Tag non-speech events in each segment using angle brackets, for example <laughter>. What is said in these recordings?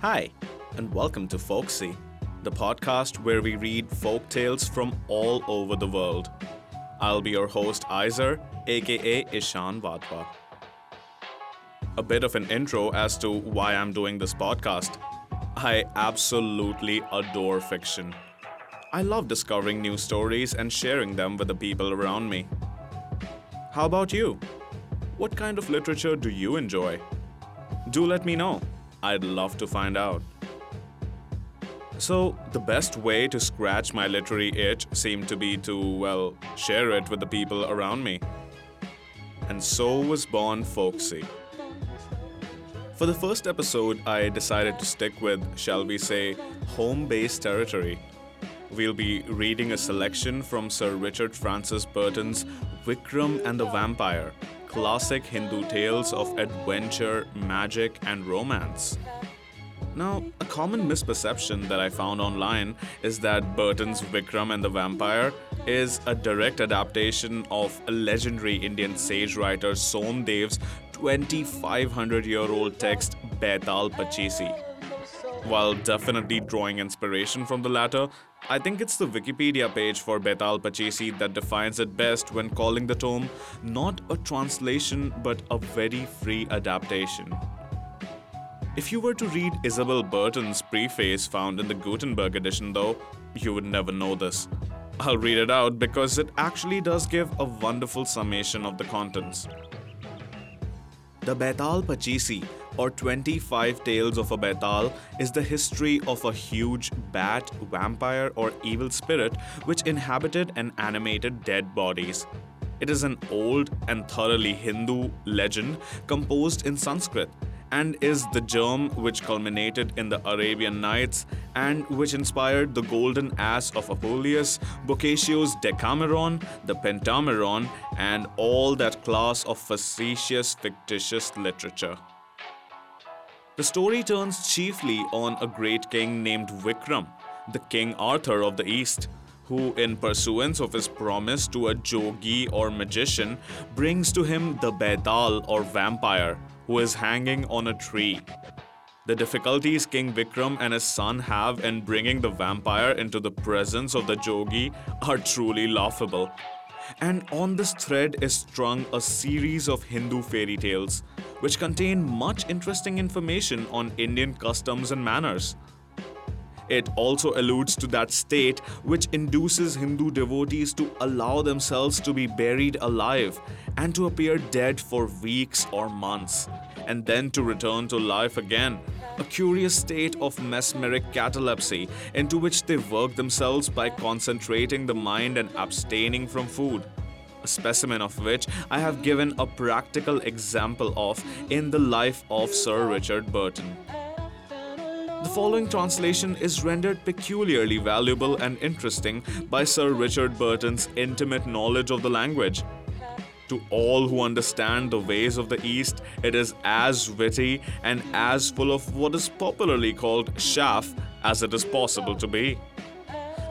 Hi, and welcome to Folksy, the podcast where we read folk tales from all over the world. I'll be your host, Izer, aka Ishan Vadva. A bit of an intro as to why I'm doing this podcast. I absolutely adore fiction. I love discovering new stories and sharing them with the people around me. How about you? What kind of literature do you enjoy? Do let me know. I'd love to find out. So, the best way to scratch my literary itch seemed to be to, well, share it with the people around me. And so was born Folksy. For the first episode, I decided to stick with, shall we say, home based territory. We'll be reading a selection from Sir Richard Francis Burton's Vikram and the Vampire, classic Hindu tales of adventure, magic, and romance. Now, a common misperception that I found online is that Burton's Vikram and the Vampire is a direct adaptation of a legendary Indian sage writer Somdev's 2500 year old text Baital Pachisi. While definitely drawing inspiration from the latter, I think it's the Wikipedia page for Baital Pachisi that defines it best when calling the tome not a translation but a very free adaptation. If you were to read Isabel Burton's preface found in the Gutenberg edition, though, you would never know this. I'll read it out because it actually does give a wonderful summation of the contents. The Baital Pachisi, or 25 Tales of a Baital, is the history of a huge bat, vampire, or evil spirit which inhabited and animated dead bodies. It is an old and thoroughly Hindu legend composed in Sanskrit and is the germ which culminated in the Arabian Nights and which inspired the golden ass of Apuleius, Boccaccio's Decameron, the Pentameron, and all that class of facetious fictitious literature. The story turns chiefly on a great king named Vikram, the King Arthur of the East, who, in pursuance of his promise to a jogi or magician, brings to him the Baital or vampire, who is hanging on a tree. The difficulties King Vikram and his son have in bringing the vampire into the presence of the Jogi are truly laughable. And on this thread is strung a series of Hindu fairy tales, which contain much interesting information on Indian customs and manners. It also alludes to that state which induces Hindu devotees to allow themselves to be buried alive and to appear dead for weeks or months, and then to return to life again. A curious state of mesmeric catalepsy into which they work themselves by concentrating the mind and abstaining from food. A specimen of which I have given a practical example of in the life of Sir Richard Burton. The following translation is rendered peculiarly valuable and interesting by Sir Richard Burton's intimate knowledge of the language. To all who understand the ways of the East, it is as witty and as full of what is popularly called chaff as it is possible to be.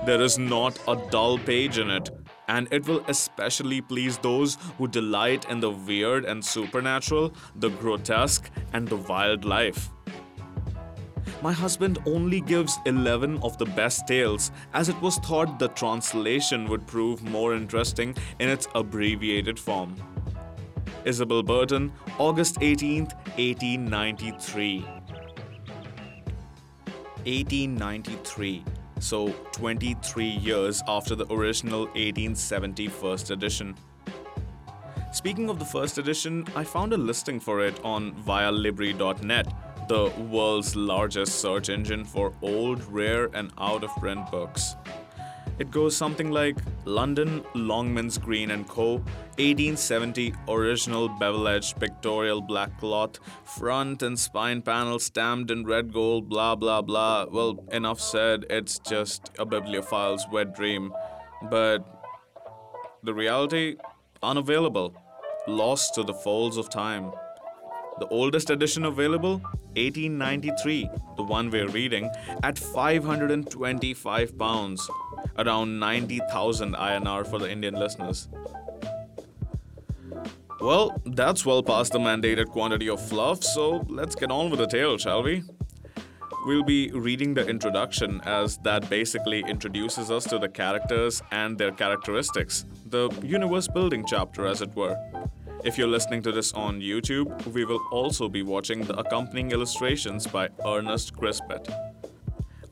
There is not a dull page in it, and it will especially please those who delight in the weird and supernatural, the grotesque, and the wild life. My husband only gives 11 of the best tales, as it was thought the translation would prove more interesting in its abbreviated form. Isabel Burton, August 18, 1893. 1893, so 23 years after the original 1870 first edition. Speaking of the first edition, I found a listing for it on vialibri.net the world's largest search engine for old, rare, and out of print books. It goes something like London, Longmans Green and Co. 1870 original bevel edged pictorial black cloth, front and spine panel stamped in red gold, blah blah blah. Well, enough said, it's just a bibliophile's wet dream. But the reality, unavailable, lost to the folds of time. The oldest edition available, 1893, the one we're reading, at 525 pounds, around 90,000 INR for the Indian listeners. Well, that's well past the mandated quantity of fluff, so let's get on with the tale, shall we? we'll be reading the introduction as that basically introduces us to the characters and their characteristics, the universe building chapter, as it were. If you're listening to this on YouTube, we will also be watching the accompanying illustrations by Ernest Crispet.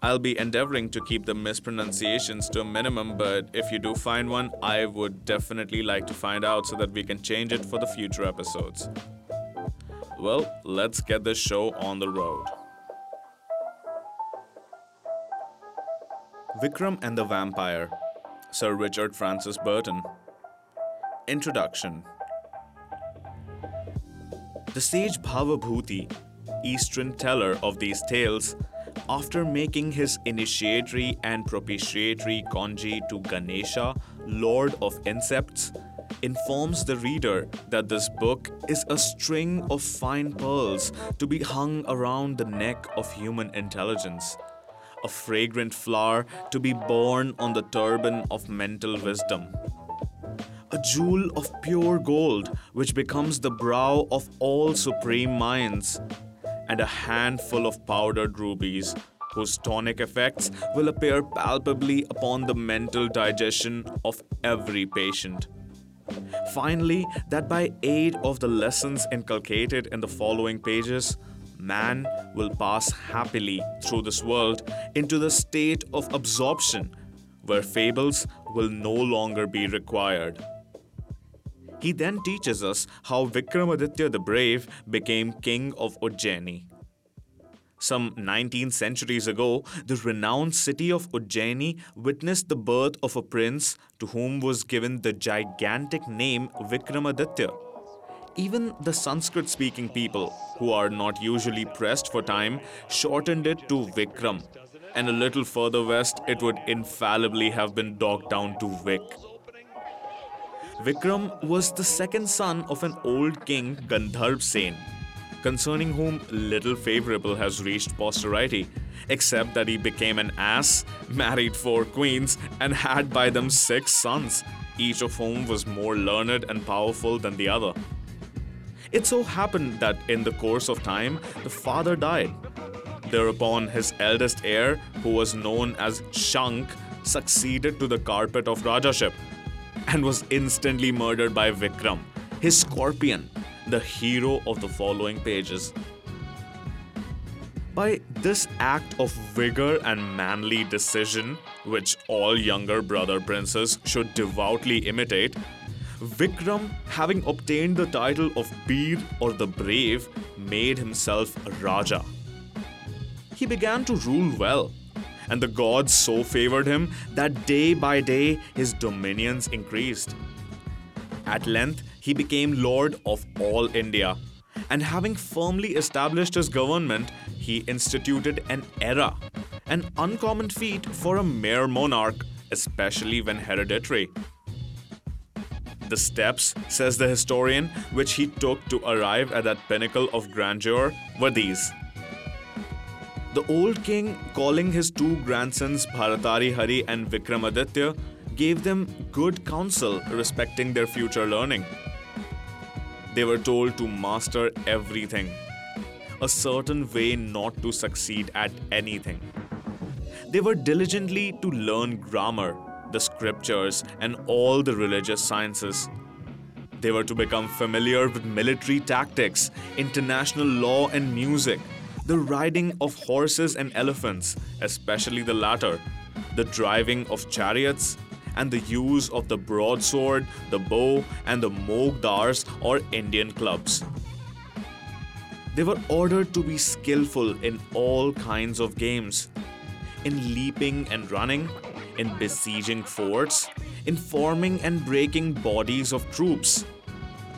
I'll be endeavoring to keep the mispronunciations to a minimum, but if you do find one, I would definitely like to find out so that we can change it for the future episodes. Well, let's get this show on the road. Vikram and the Vampire, Sir Richard Francis Burton. Introduction The sage Bhavabhuti, Eastern teller of these tales, after making his initiatory and propitiatory conge to Ganesha, lord of insects, informs the reader that this book is a string of fine pearls to be hung around the neck of human intelligence, a fragrant flower to be borne on the turban of mental wisdom. A jewel of pure gold which becomes the brow of all supreme minds, and a handful of powdered rubies whose tonic effects will appear palpably upon the mental digestion of every patient. Finally, that by aid of the lessons inculcated in the following pages, man will pass happily through this world into the state of absorption, where fables will no longer be required. He then teaches us how Vikramaditya the Brave became king of Ujjaini. Some 19 centuries ago, the renowned city of Ujjaini witnessed the birth of a prince to whom was given the gigantic name Vikramaditya. Even the Sanskrit speaking people, who are not usually pressed for time, shortened it to Vikram. And a little further west, it would infallibly have been docked down to Vic. Vikram was the second son of an old king, Gandharv Sen, concerning whom little favorable has reached posterity, except that he became an ass, married four queens, and had by them six sons, each of whom was more learned and powerful than the other. It so happened that in the course of time, the father died. Thereupon, his eldest heir, who was known as Shank, succeeded to the carpet of Rajaship and was instantly murdered by Vikram, his scorpion, the hero of the following pages. By this act of vigor and manly decision, which all younger brother princes should devoutly imitate, Vikram, having obtained the title of Bir or the Brave, made himself Raja. He began to rule well, and the gods so favored him that day by day his dominions increased. At length, he became Lord of all India, and having firmly established his government, he instituted an era, an uncommon feat for a mere monarch, especially when hereditary. The steps, says the historian, which he took to arrive at that pinnacle of grandeur were these. The old king, calling his two grandsons Bharatari Hari and Vikramaditya, gave them good counsel respecting their future learning. They were told to master everything, a certain way not to succeed at anything. They were diligently to learn grammar, the scriptures, and all the religious sciences. They were to become familiar with military tactics, international law, and music, the riding of horses and elephants, especially the latter, the driving of chariots, and the use of the broadsword, the bow, and the mogdars or Indian clubs. They were ordered to be skillful in all kinds of games in leaping and running, in besieging forts, in forming and breaking bodies of troops.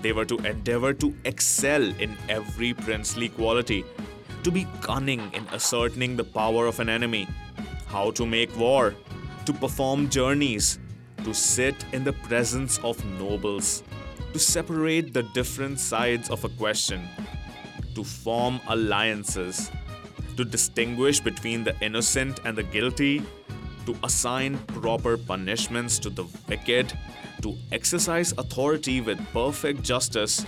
They were to endeavor to excel in every princely quality, to be cunning in ascertaining the power of an enemy, how to make war, to perform journeys, to sit in the presence of nobles, to separate the different sides of a question, to form alliances, to distinguish between the innocent and the guilty, to assign proper punishments to the wicked, to exercise authority with perfect justice,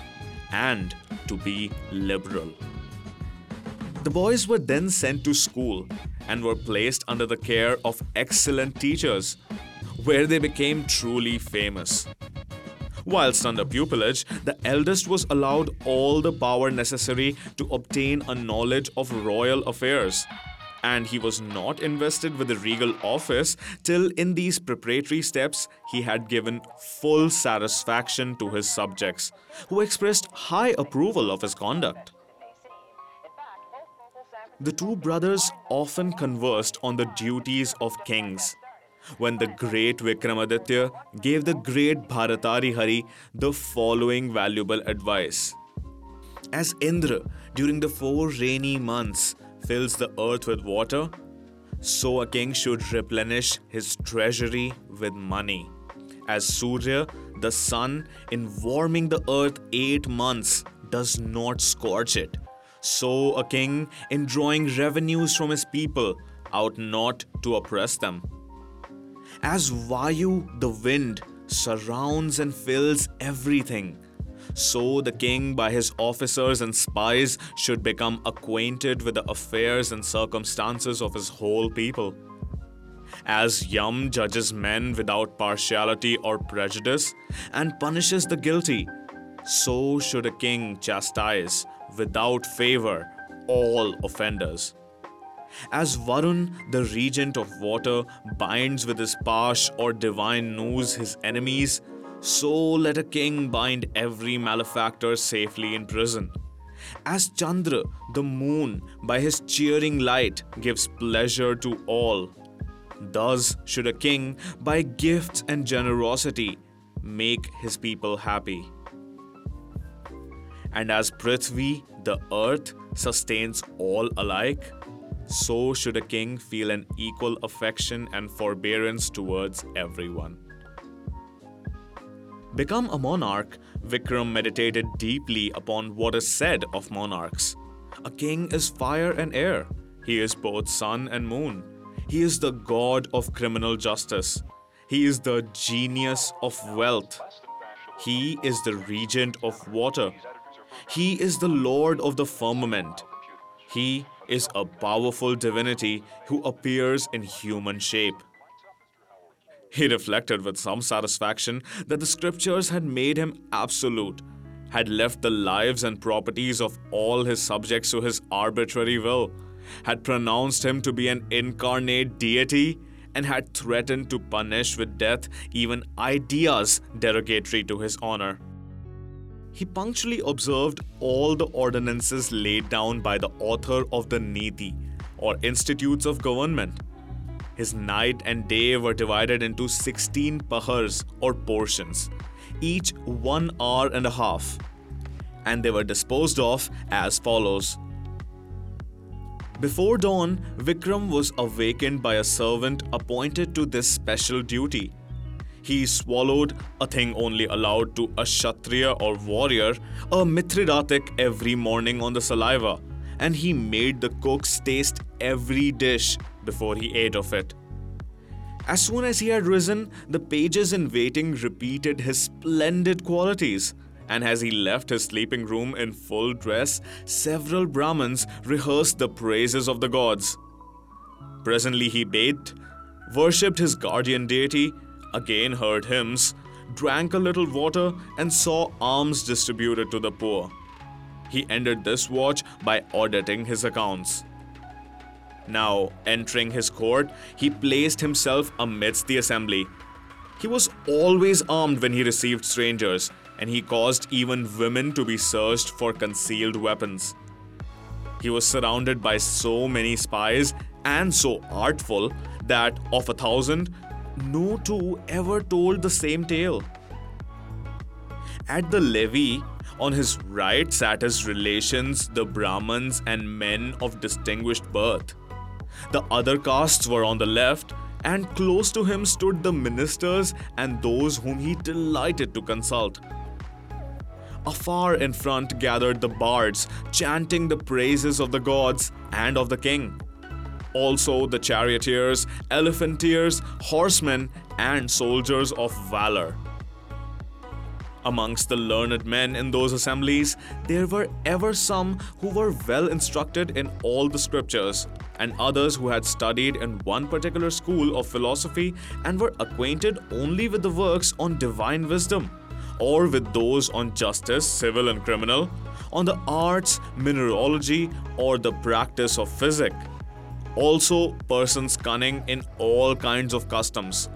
and to be liberal. The boys were then sent to school and were placed under the care of excellent teachers, where they became truly famous. Whilst under pupillage, the eldest was allowed all the power necessary to obtain a knowledge of royal affairs. And he was not invested with the regal office till in these preparatory steps he had given full satisfaction to his subjects, who expressed high approval of his conduct. The two brothers often conversed on the duties of kings when the great Vikramaditya gave the great Bharatari Hari the following valuable advice. As Indra, during the four rainy months, fills the earth with water, so a king should replenish his treasury with money. As Surya, the sun, in warming the earth eight months, does not scorch it, so a king, in drawing revenues from his people, ought not to oppress them. As Vayu, the wind, surrounds and fills everything, so the king, by his officers and spies, should become acquainted with the affairs and circumstances of his whole people. As Yam judges men without partiality or prejudice and punishes the guilty, so should a king chastise, without favor, all offenders. As Varun, the regent of water, binds with his pash or divine noose his enemies, so let a king bind every malefactor safely in prison. As Chandra, the moon, by his cheering light, gives pleasure to all, thus should a king, by gifts and generosity, make his people happy. And as Prithvi, the earth, sustains all alike, so should a king feel an equal affection and forbearance towards everyone. Become a monarch, Vikram meditated deeply upon what is said of monarchs. A king is fire and air. He is both sun and moon. He is the god of criminal justice. He is the genius of wealth. He is the regent of water. He is the lord of the firmament. He is a powerful divinity who appears in human shape. He reflected with some satisfaction that the scriptures had made him absolute, had left the lives and properties of all his subjects to his arbitrary will, had pronounced him to be an incarnate deity, and had threatened to punish with death even ideas derogatory to his honor he punctually observed all the ordinances laid down by the author of the Niti, or Institutes of Government. His night and day were divided into 16 pahars, or portions, each one hour and a half, and they were disposed of as follows. Before dawn, Vikram was awakened by a servant appointed to this special duty he swallowed a thing only allowed to a Kshatriya or warrior, a Mithridatic every morning on the saliva, and he made the cooks taste every dish before he ate of it. As soon as he had risen, the pages in waiting repeated his splendid qualities. And as he left his sleeping room in full dress, several Brahmins rehearsed the praises of the gods. Presently he bathed, worshipped his guardian deity, again heard hymns, drank a little water, and saw alms distributed to the poor. He ended this watch by auditing his accounts. Now, entering his court, he placed himself amidst the assembly. He was always armed when he received strangers, and he caused even women to be searched for concealed weapons. He was surrounded by so many spies and so artful that of a thousand, no two ever told the same tale. At the levee, on his right sat his relations, the Brahmins and men of distinguished birth. The other castes were on the left, and close to him stood the ministers and those whom he delighted to consult. Afar in front gathered the bards, chanting the praises of the gods and of the king also the charioteers, elephanteers, horsemen, and soldiers of valor. Amongst the learned men in those assemblies, there were ever some who were well instructed in all the scriptures, and others who had studied in one particular school of philosophy and were acquainted only with the works on divine wisdom, or with those on justice, civil and criminal, on the arts, mineralogy, or the practice of physic. Also, persons cunning in all kinds of customs,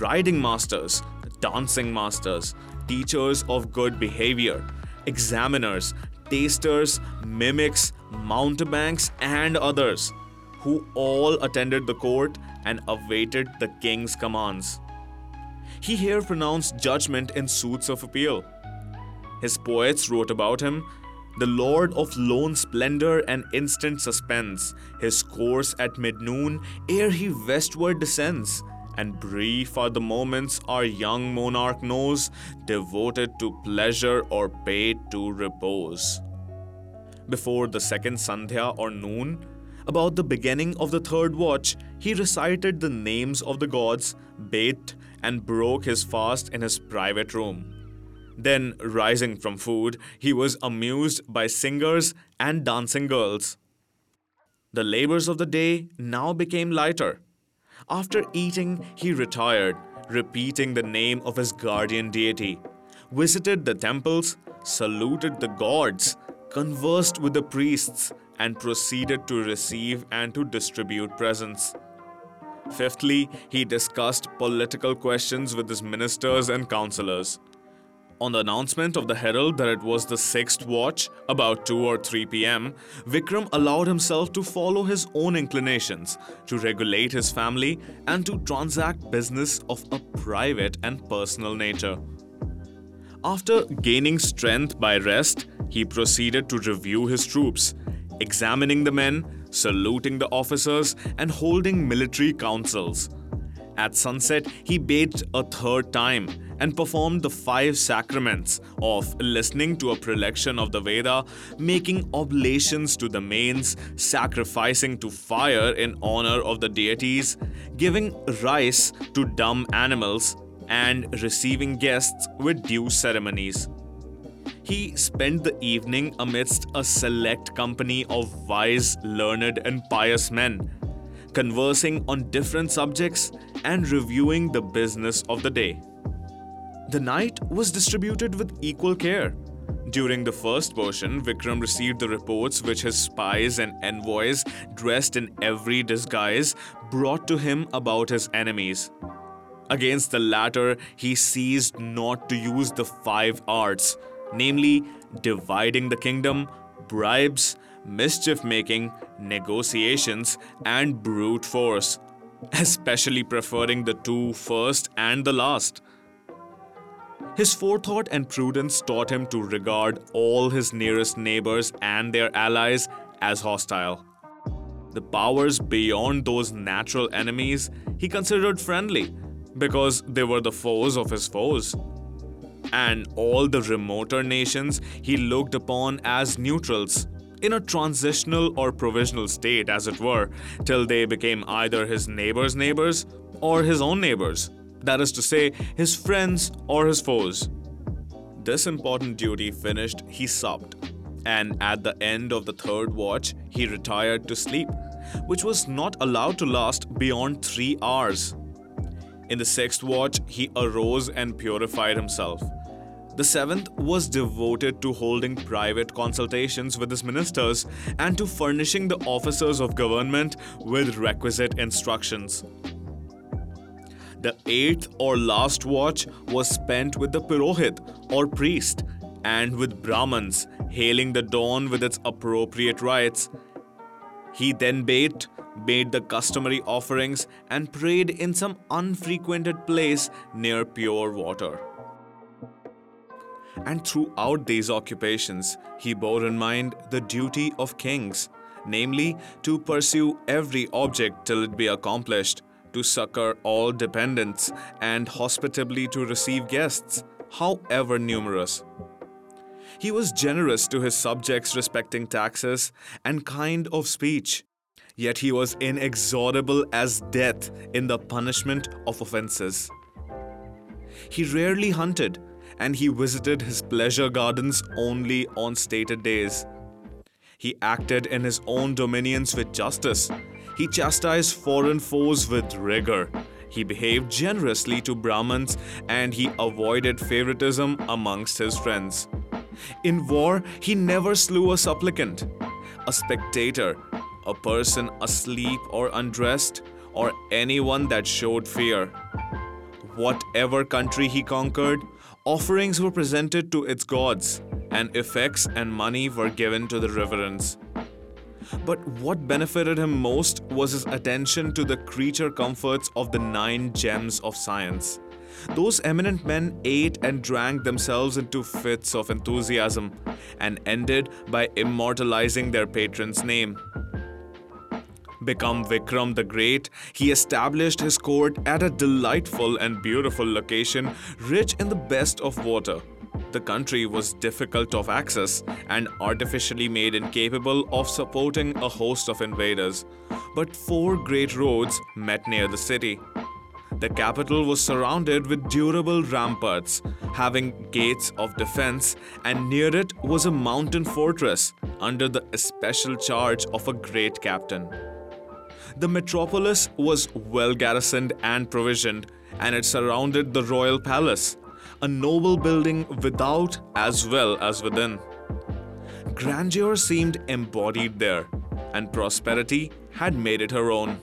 riding masters, dancing masters, teachers of good behavior, examiners, tasters, mimics, mountebanks, and others, who all attended the court and awaited the king's commands. He here pronounced judgment in suits of appeal. His poets wrote about him the Lord of lone splendor and instant suspense, his course at mid-noon ere he westward descends, and brief are the moments our young monarch knows, devoted to pleasure or paid to repose. Before the second Sandhya or noon, about the beginning of the third watch, he recited the names of the gods, bathed, and broke his fast in his private room. Then, rising from food, he was amused by singers and dancing girls. The labors of the day now became lighter. After eating, he retired, repeating the name of his guardian deity, visited the temples, saluted the gods, conversed with the priests, and proceeded to receive and to distribute presents. Fifthly, he discussed political questions with his ministers and counselors. On the announcement of the herald that it was the sixth watch, about 2 or 3 pm, Vikram allowed himself to follow his own inclinations, to regulate his family, and to transact business of a private and personal nature. After gaining strength by rest, he proceeded to review his troops, examining the men, saluting the officers, and holding military councils. At sunset, he bathed a third time and performed the five sacraments of listening to a prelection of the Veda, making oblations to the manes, sacrificing to fire in honor of the deities, giving rice to dumb animals, and receiving guests with due ceremonies. He spent the evening amidst a select company of wise, learned, and pious men, conversing on different subjects and reviewing the business of the day. The night was distributed with equal care. During the first portion, Vikram received the reports which his spies and envoys, dressed in every disguise, brought to him about his enemies. Against the latter, he ceased not to use the five arts, namely, dividing the kingdom, bribes, mischief making, negotiations, and brute force, especially preferring the two first and the last. His forethought and prudence taught him to regard all his nearest neighbors and their allies as hostile. The powers beyond those natural enemies he considered friendly because they were the foes of his foes. And all the remoter nations he looked upon as neutrals, in a transitional or provisional state, as it were, till they became either his neighbors' neighbors or his own neighbors that is to say, his friends or his foes. This important duty finished, he supped, and at the end of the third watch, he retired to sleep, which was not allowed to last beyond three hours. In the sixth watch, he arose and purified himself. The seventh was devoted to holding private consultations with his ministers and to furnishing the officers of government with requisite instructions. The eighth or last watch was spent with the Purohit or priest and with Brahmans, hailing the dawn with its appropriate rites. He then bathed, made the customary offerings, and prayed in some unfrequented place near pure water. And throughout these occupations, he bore in mind the duty of kings, namely, to pursue every object till it be accomplished to succor all dependents, and hospitably to receive guests, however numerous. He was generous to his subjects respecting taxes and kind of speech, yet he was inexorable as death in the punishment of offences. He rarely hunted and he visited his pleasure gardens only on stated days. He acted in his own dominions with justice. He chastised foreign foes with rigor. He behaved generously to Brahmins and he avoided favoritism amongst his friends. In war, he never slew a supplicant, a spectator, a person asleep or undressed, or anyone that showed fear. Whatever country he conquered, offerings were presented to its gods, and effects and money were given to the reverends. But what benefited him most was his attention to the creature comforts of the nine gems of science. Those eminent men ate and drank themselves into fits of enthusiasm and ended by immortalizing their patron's name. Become Vikram the Great, he established his court at a delightful and beautiful location rich in the best of water. The country was difficult of access and artificially made incapable of supporting a host of invaders. But four great roads met near the city. The capital was surrounded with durable ramparts, having gates of defense, and near it was a mountain fortress under the especial charge of a great captain. The metropolis was well garrisoned and provisioned, and it surrounded the royal palace, a noble building without as well as within. Grandeur seemed embodied there, and prosperity had made it her own.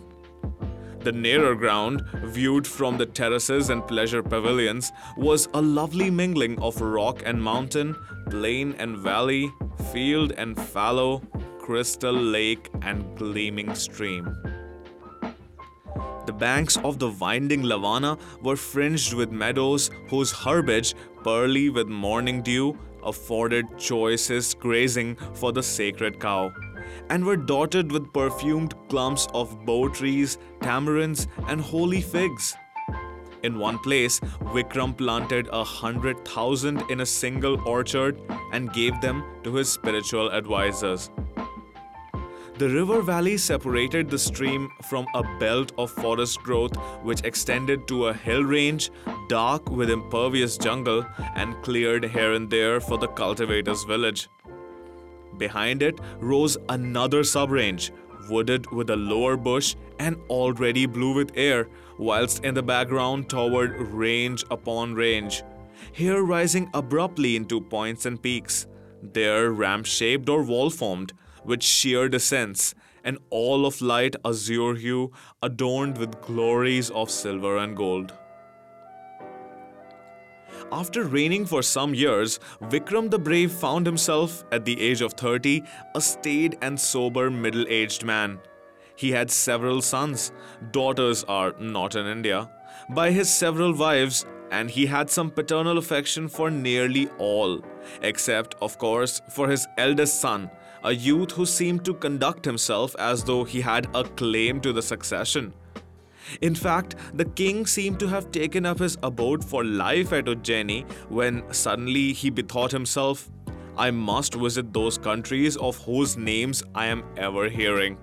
The nearer ground, viewed from the terraces and pleasure pavilions, was a lovely mingling of rock and mountain, plain and valley, field and fallow, crystal lake and gleaming stream. The banks of the winding Lavana were fringed with meadows whose herbage, pearly with morning dew, afforded choicest grazing for the sacred cow and were dotted with perfumed clumps of bo trees, tamarinds, and holy figs. In one place, Vikram planted a hundred thousand in a single orchard and gave them to his spiritual advisors. The river valley separated the stream from a belt of forest growth which extended to a hill range, dark with impervious jungle, and cleared here and there for the cultivator's village. Behind it rose another subrange, wooded with a lower bush and already blue with air, whilst in the background towered range upon range, here rising abruptly into points and peaks, there ramp shaped or wall formed, with sheer descents, and all of light azure hue adorned with glories of silver and gold. After reigning for some years, Vikram the Brave found himself, at the age of 30, a staid and sober middle aged man. He had several sons, daughters are not in India, by his several wives, and he had some paternal affection for nearly all, except, of course, for his eldest son, a youth who seemed to conduct himself as though he had a claim to the succession. In fact, the king seemed to have taken up his abode for life at Ujjaini when suddenly he bethought himself, I must visit those countries of whose names I am ever hearing.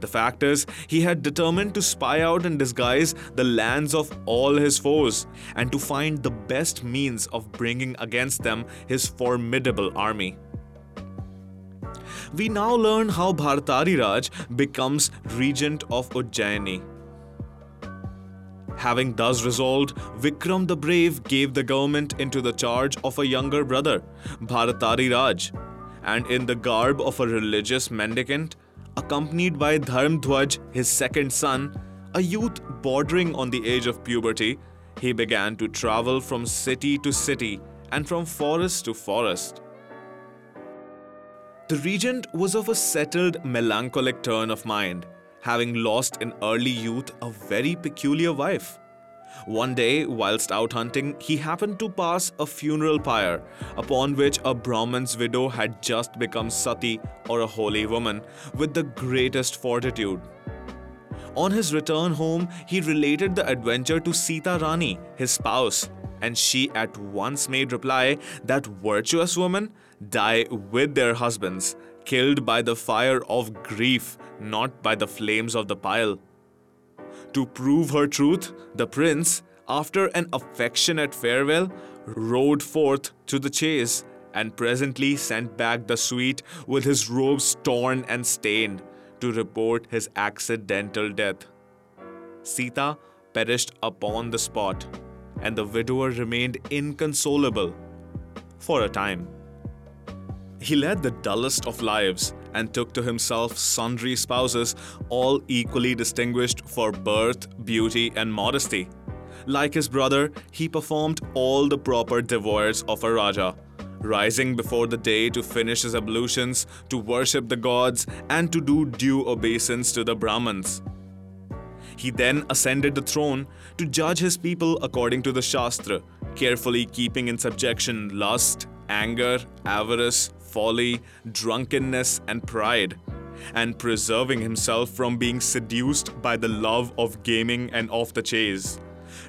The fact is, he had determined to spy out and disguise the lands of all his foes and to find the best means of bringing against them his formidable army. We now learn how Bhartari Raj becomes regent of Ujjaini. Having thus resolved, Vikram the Brave gave the government into the charge of a younger brother, Bharatari Raj, and in the garb of a religious mendicant, accompanied by Dharmdhwaj, his second son, a youth bordering on the age of puberty, he began to travel from city to city and from forest to forest. The regent was of a settled, melancholic turn of mind, having lost in early youth a very peculiar wife. One day, whilst out hunting, he happened to pass a funeral pyre upon which a Brahman's widow had just become sati or a holy woman with the greatest fortitude. On his return home, he related the adventure to Sita Rani, his spouse, and she at once made reply that virtuous women die with their husbands, killed by the fire of grief, not by the flames of the pile. To prove her truth, the prince, after an affectionate farewell, rode forth to the chase and presently sent back the suite with his robes torn and stained to report his accidental death. Sita perished upon the spot, and the widower remained inconsolable for a time. He led the dullest of lives and took to himself sundry spouses, all equally distinguished for birth, beauty, and modesty. Like his brother, he performed all the proper devoirs of a Raja, rising before the day to finish his ablutions, to worship the gods, and to do due obeisance to the Brahmins. He then ascended the throne to judge his people according to the Shastra, carefully keeping in subjection lust, anger, avarice, folly, drunkenness, and pride, and preserving himself from being seduced by the love of gaming and of the chase,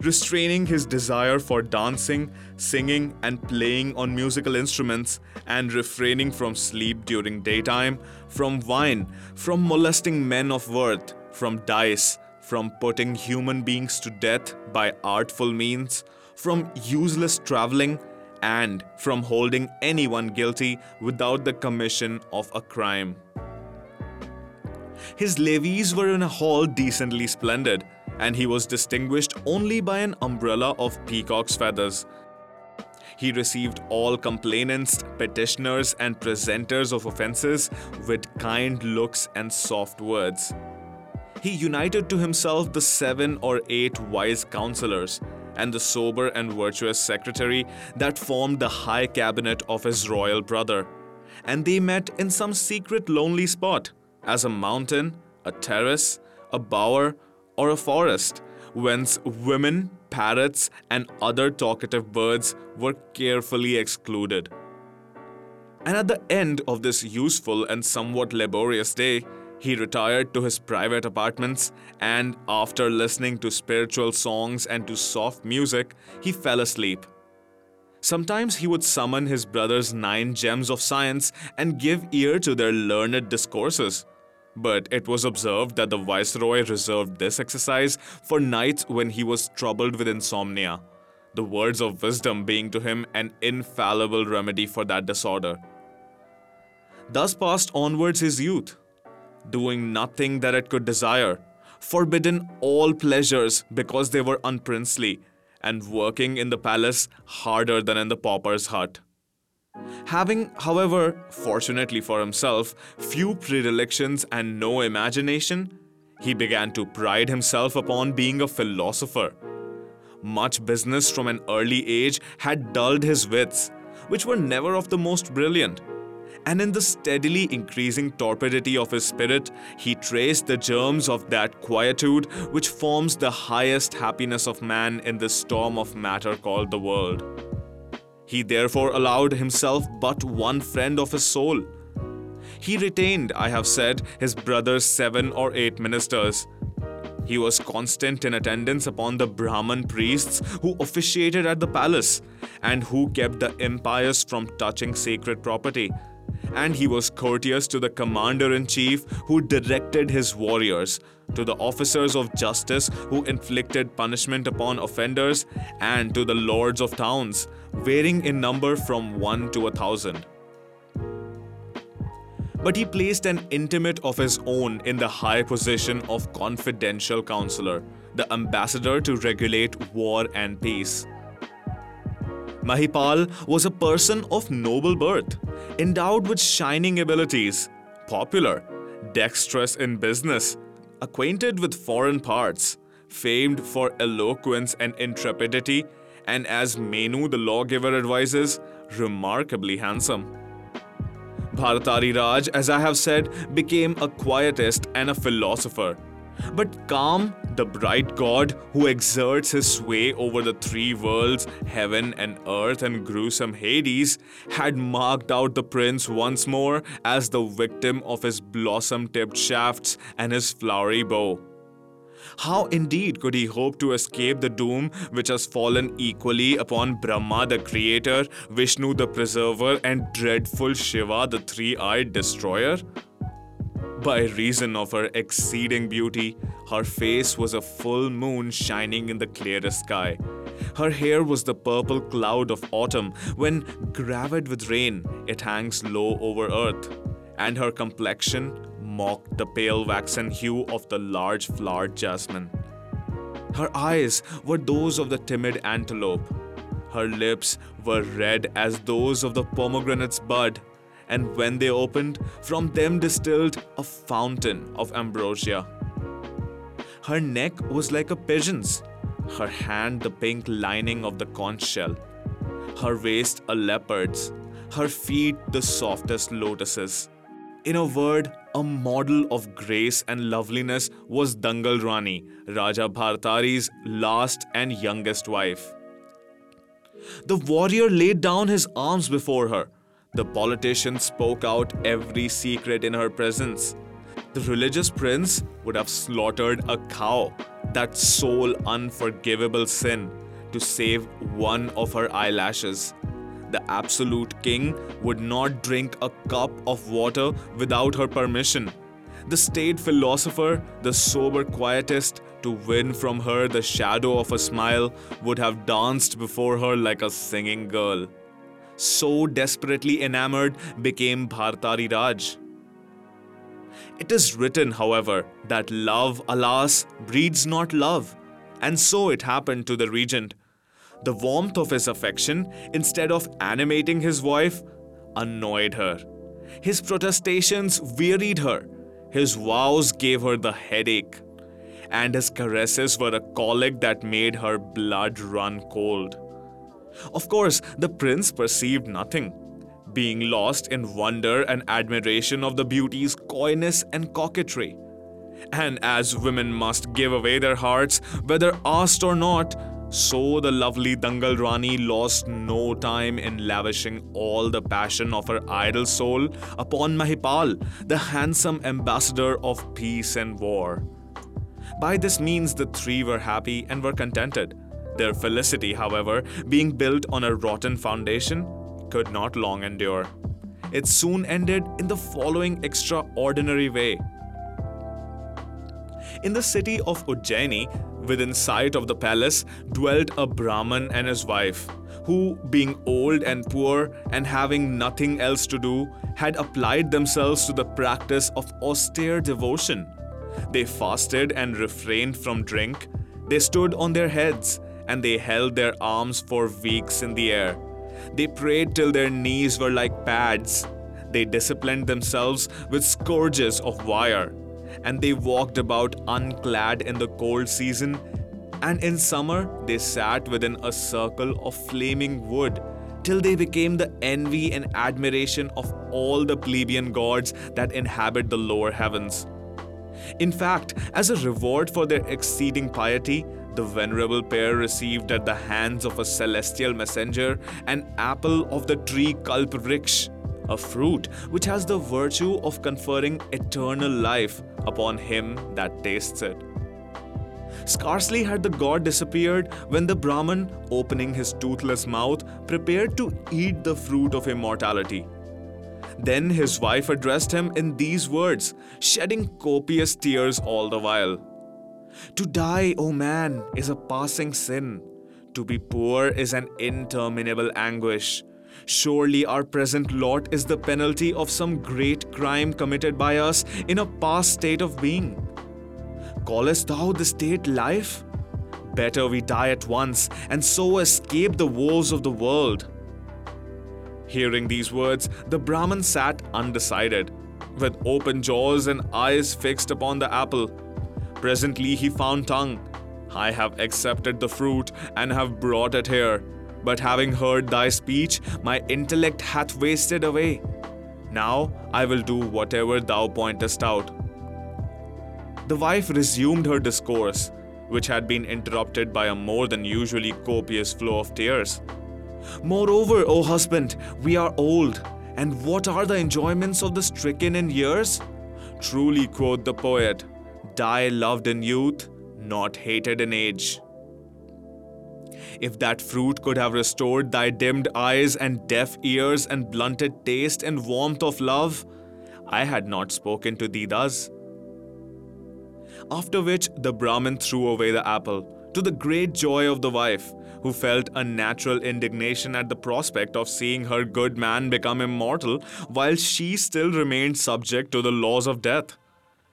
restraining his desire for dancing, singing, and playing on musical instruments, and refraining from sleep during daytime, from wine, from molesting men of worth, from dice, from putting human beings to death by artful means, from useless traveling, and from holding anyone guilty without the commission of a crime. His levees were in a hall decently splendid, and he was distinguished only by an umbrella of peacock's feathers. He received all complainants, petitioners, and presenters of offences with kind looks and soft words. He united to himself the seven or eight wise counselors and the sober and virtuous secretary that formed the high cabinet of his royal brother. And they met in some secret lonely spot, as a mountain, a terrace, a bower, or a forest, whence women, parrots, and other talkative birds were carefully excluded. And at the end of this useful and somewhat laborious day, he retired to his private apartments and, after listening to spiritual songs and to soft music, he fell asleep. Sometimes he would summon his brother's nine gems of science and give ear to their learned discourses. But it was observed that the viceroy reserved this exercise for nights when he was troubled with insomnia, the words of wisdom being to him an infallible remedy for that disorder. Thus passed onwards his youth doing nothing that it could desire, forbidden all pleasures because they were unprincely, and working in the palace harder than in the pauper's hut. Having, however, fortunately for himself, few predilections and no imagination, he began to pride himself upon being a philosopher. Much business from an early age had dulled his wits, which were never of the most brilliant and in the steadily increasing torpidity of his spirit, he traced the germs of that quietude which forms the highest happiness of man in the storm of matter called the world. He therefore allowed himself but one friend of his soul. He retained, I have said, his brother's seven or eight ministers. He was constant in attendance upon the Brahman priests who officiated at the palace and who kept the impious from touching sacred property and he was courteous to the commander in chief who directed his warriors, to the officers of justice who inflicted punishment upon offenders, and to the lords of towns, varying in number from one to a thousand. But he placed an intimate of his own in the high position of confidential counselor, the ambassador to regulate war and peace. Mahipal was a person of noble birth, endowed with shining abilities, popular, dexterous in business, acquainted with foreign parts, famed for eloquence and intrepidity, and as Menu the lawgiver advises, remarkably handsome. Bharatari Raj, as I have said, became a quietist and a philosopher but Kam, the bright god who exerts his sway over the three worlds, heaven and earth and gruesome Hades, had marked out the prince once more as the victim of his blossom tipped shafts and his flowery bow. How indeed could he hope to escape the doom which has fallen equally upon Brahma the creator, Vishnu the preserver, and dreadful Shiva the three eyed destroyer? By reason of her exceeding beauty, her face was a full moon shining in the clearest sky. Her hair was the purple cloud of autumn when, gravid with rain, it hangs low over earth, and her complexion mocked the pale waxen hue of the large flowered jasmine. Her eyes were those of the timid antelope. Her lips were red as those of the pomegranate's bud, and when they opened, from them distilled a fountain of ambrosia. Her neck was like a pigeon's, her hand the pink lining of the conch shell, her waist a leopard's, her feet the softest lotuses. In a word, a model of grace and loveliness was Dangal Rani, Raja Bhartari's last and youngest wife. The warrior laid down his arms before her. The politician spoke out every secret in her presence. The religious prince would have slaughtered a cow, that sole unforgivable sin, to save one of her eyelashes. The absolute king would not drink a cup of water without her permission. The state philosopher, the sober quietist, to win from her the shadow of a smile, would have danced before her like a singing girl. So desperately enamored became Bhartari Raj. It is written, however, that love, alas, breeds not love, and so it happened to the regent. The warmth of his affection, instead of animating his wife, annoyed her. His protestations wearied her. His vows gave her the headache. And his caresses were a colic that made her blood run cold. Of course, the prince perceived nothing, being lost in wonder and admiration of the beauty's coyness and coquetry. And as women must give away their hearts, whether asked or not, so the lovely Dangal Rani lost no time in lavishing all the passion of her idle soul upon Mahipal, the handsome ambassador of peace and war. By this means, the three were happy and were contented. Their felicity, however, being built on a rotten foundation, could not long endure. It soon ended in the following extraordinary way. In the city of Ujjaini, within sight of the palace, dwelt a Brahman and his wife, who, being old and poor and having nothing else to do, had applied themselves to the practice of austere devotion. They fasted and refrained from drink. They stood on their heads and they held their arms for weeks in the air. They prayed till their knees were like pads. They disciplined themselves with scourges of wire and they walked about unclad in the cold season, and in summer they sat within a circle of flaming wood till they became the envy and admiration of all the plebeian gods that inhabit the lower heavens. In fact, as a reward for their exceeding piety, the venerable pair received at the hands of a celestial messenger an apple of the tree Kalpvriksh, a fruit which has the virtue of conferring eternal life upon him that tastes it. Scarcely had the god disappeared when the Brahman, opening his toothless mouth, prepared to eat the fruit of immortality. Then his wife addressed him in these words, shedding copious tears all the while To die, O man, is a passing sin. To be poor is an interminable anguish. Surely our present lot is the penalty of some great crime committed by us in a past state of being. Callest thou the state life? Better we die at once and so escape the woes of the world. Hearing these words, the Brahman sat undecided, with open jaws and eyes fixed upon the apple. Presently he found tongue. I have accepted the fruit and have brought it here but having heard thy speech, my intellect hath wasted away. Now I will do whatever thou pointest out. The wife resumed her discourse, which had been interrupted by a more than usually copious flow of tears. Moreover, O husband, we are old, and what are the enjoyments of the stricken in years? Truly, quoth the poet, die loved in youth, not hated in age. If that fruit could have restored thy dimmed eyes and deaf ears and blunted taste and warmth of love, I had not spoken to thee thus. After which the Brahmin threw away the apple, to the great joy of the wife, who felt a natural indignation at the prospect of seeing her good man become immortal while she still remained subject to the laws of death.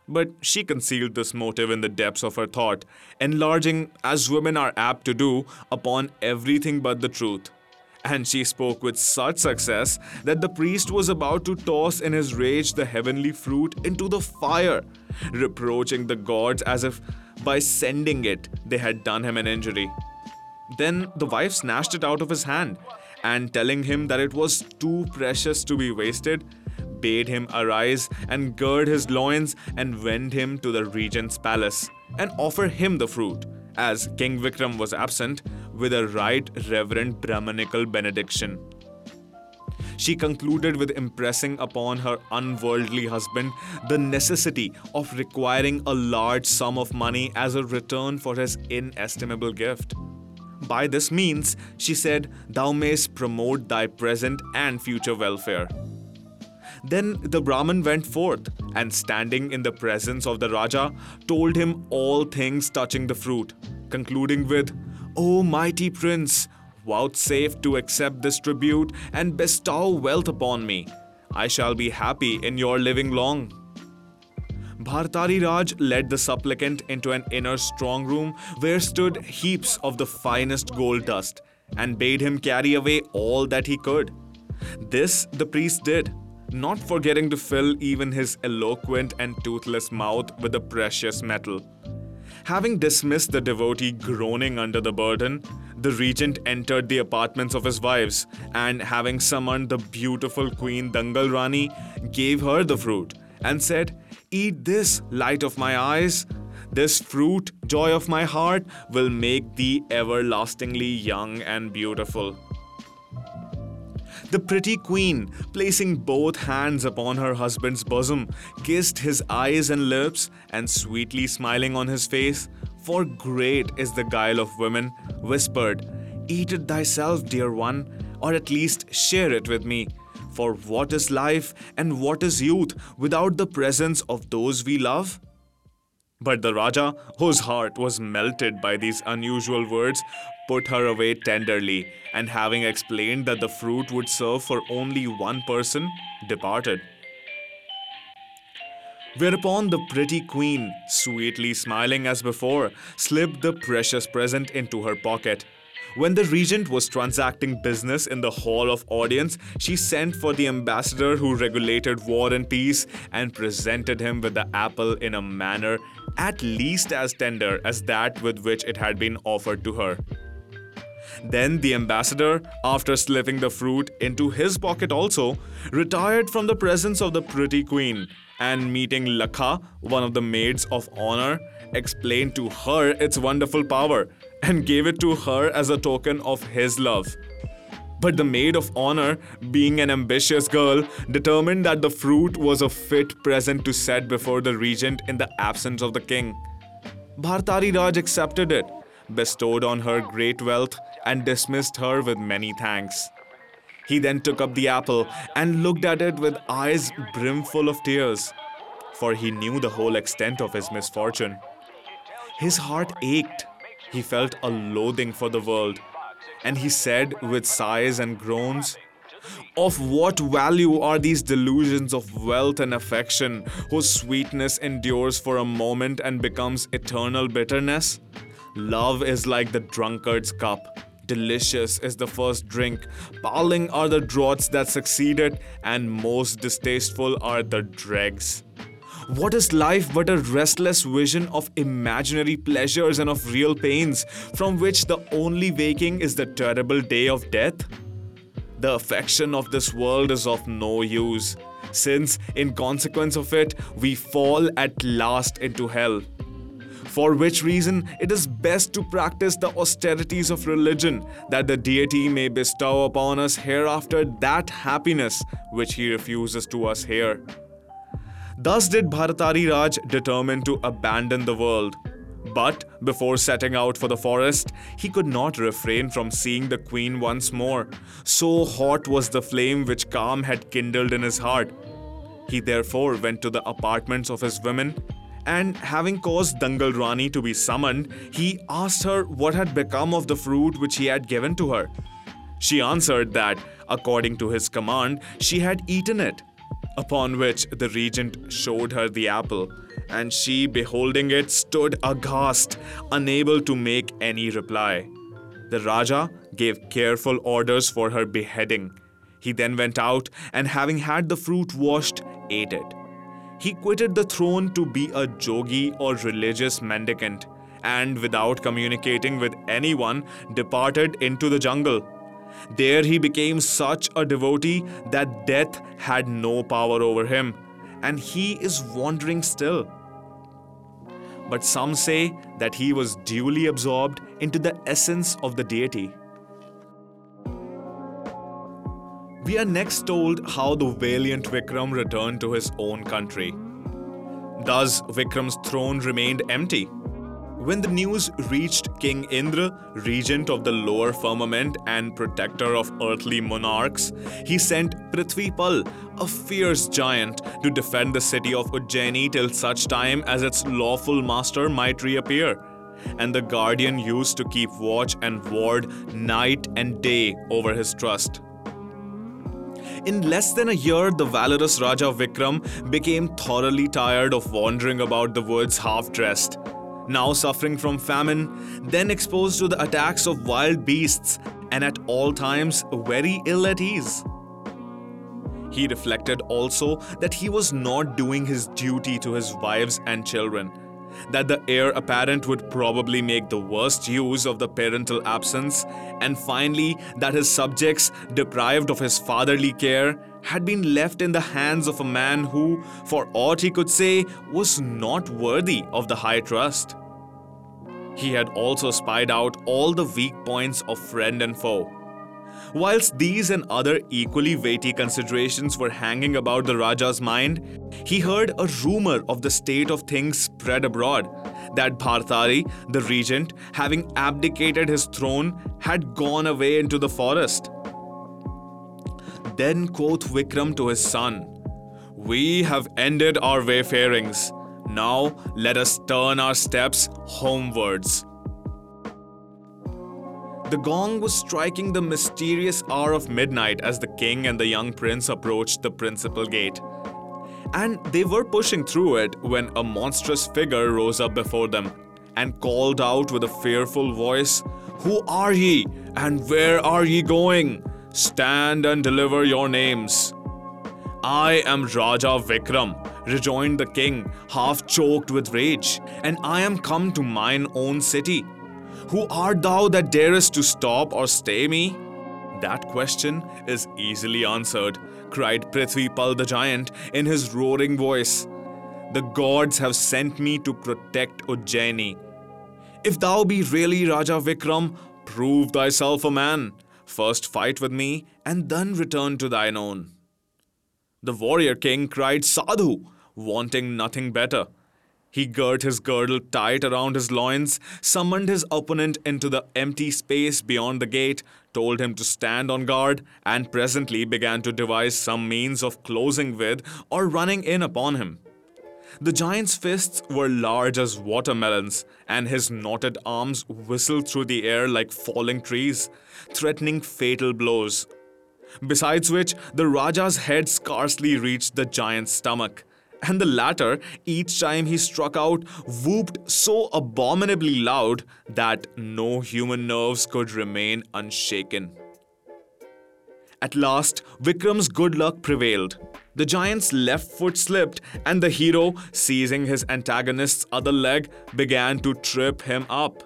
But she concealed this motive in the depths of her thought, enlarging, as women are apt to do, upon everything but the truth. And she spoke with such success that the priest was about to toss in his rage the heavenly fruit into the fire, reproaching the gods as if by sending it they had done him an injury. Then the wife snatched it out of his hand, and telling him that it was too precious to be wasted, bade him arise and gird his loins and wend him to the regent's palace and offer him the fruit, as King Vikram was absent, with a right reverent Brahmanical benediction. She concluded with impressing upon her unworldly husband the necessity of requiring a large sum of money as a return for his inestimable gift. By this means, she said, thou mayst promote thy present and future welfare. Then the Brahmin went forth, and standing in the presence of the Raja, told him all things touching the fruit, concluding with, O mighty prince, vouchsafe to accept this tribute and bestow wealth upon me. I shall be happy in your living long. Bhartari Raj led the supplicant into an inner strong room where stood heaps of the finest gold dust and bade him carry away all that he could. This the priest did, not forgetting to fill even his eloquent and toothless mouth with the precious metal. Having dismissed the devotee groaning under the burden, the regent entered the apartments of his wives and, having summoned the beautiful Queen Dangal Rani, gave her the fruit and said, Eat this, light of my eyes. This fruit, joy of my heart, will make thee everlastingly young and beautiful. The pretty queen, placing both hands upon her husband's bosom, kissed his eyes and lips, and sweetly smiling on his face, for great is the guile of women, whispered, Eat it thyself, dear one, or at least share it with me. For what is life and what is youth without the presence of those we love? But the Raja, whose heart was melted by these unusual words, put her away tenderly, and having explained that the fruit would serve for only one person, departed. Whereupon the pretty queen, sweetly smiling as before, slipped the precious present into her pocket when the regent was transacting business in the hall of audience, she sent for the ambassador who regulated war and peace and presented him with the apple in a manner at least as tender as that with which it had been offered to her. Then the ambassador, after slipping the fruit into his pocket also, retired from the presence of the pretty queen and meeting Lakha, one of the maids of honor, explained to her its wonderful power and gave it to her as a token of his love. But the maid of honor, being an ambitious girl, determined that the fruit was a fit present to set before the regent in the absence of the king. Bhartari Raj accepted it, bestowed on her great wealth, and dismissed her with many thanks. He then took up the apple and looked at it with eyes brimful of tears, for he knew the whole extent of his misfortune. His heart ached he felt a loathing for the world, and he said with sighs and groans, Of what value are these delusions of wealth and affection, whose sweetness endures for a moment and becomes eternal bitterness? Love is like the drunkard's cup. Delicious is the first drink, palling are the draughts that succeed it, and most distasteful are the dregs. What is life but a restless vision of imaginary pleasures and of real pains, from which the only waking is the terrible day of death? The affection of this world is of no use, since, in consequence of it, we fall at last into hell. For which reason, it is best to practice the austerities of religion, that the deity may bestow upon us hereafter that happiness which he refuses to us here. Thus did Bhartari Raj determine to abandon the world. But before setting out for the forest, he could not refrain from seeing the queen once more. So hot was the flame which Kama had kindled in his heart. He therefore went to the apartments of his women and having caused Dangal Rani to be summoned, he asked her what had become of the fruit which he had given to her. She answered that, according to his command, she had eaten it. Upon which the regent showed her the apple, and she, beholding it, stood aghast, unable to make any reply. The Raja gave careful orders for her beheading. He then went out and, having had the fruit washed, ate it. He quitted the throne to be a jogi or religious mendicant, and without communicating with anyone, departed into the jungle. There he became such a devotee that death had no power over him, and he is wandering still. But some say that he was duly absorbed into the essence of the deity. We are next told how the valiant Vikram returned to his own country. Thus, Vikram's throne remained empty. When the news reached King Indra, regent of the lower firmament and protector of earthly monarchs, he sent Prithvipal, a fierce giant, to defend the city of Ujjaini till such time as its lawful master might reappear. And the guardian used to keep watch and ward night and day over his trust. In less than a year, the valorous Raja Vikram became thoroughly tired of wandering about the woods half dressed. Now suffering from famine, then exposed to the attacks of wild beasts, and at all times very ill at ease. He reflected also that he was not doing his duty to his wives and children that the heir apparent would probably make the worst use of the parental absence, and finally, that his subjects, deprived of his fatherly care, had been left in the hands of a man who, for aught he could say, was not worthy of the high trust. He had also spied out all the weak points of friend and foe Whilst these and other equally weighty considerations were hanging about the Raja's mind, he heard a rumor of the state of things spread abroad that Bhartari, the regent, having abdicated his throne, had gone away into the forest. Then quoth Vikram to his son, We have ended our wayfarings. Now let us turn our steps homewards. The gong was striking the mysterious hour of midnight as the king and the young prince approached the principal gate. And they were pushing through it when a monstrous figure rose up before them and called out with a fearful voice, Who are ye, and where are ye going? Stand and deliver your names. I am Raja Vikram, rejoined the king, half choked with rage, and I am come to mine own city. Who art thou that darest to stop or stay me? That question is easily answered, cried Prithvipal the giant in his roaring voice. The gods have sent me to protect Ujjaini. If thou be really Raja Vikram, prove thyself a man. First fight with me, and then return to thine own. The warrior king cried Sadhu, wanting nothing better. He girt his girdle tight around his loins, summoned his opponent into the empty space beyond the gate, told him to stand on guard, and presently began to devise some means of closing with or running in upon him. The giant's fists were large as watermelons, and his knotted arms whistled through the air like falling trees, threatening fatal blows. Besides which, the Raja's head scarcely reached the giant's stomach and the latter, each time he struck out, whooped so abominably loud that no human nerves could remain unshaken. At last, Vikram's good luck prevailed. The giant's left foot slipped, and the hero, seizing his antagonist's other leg, began to trip him up.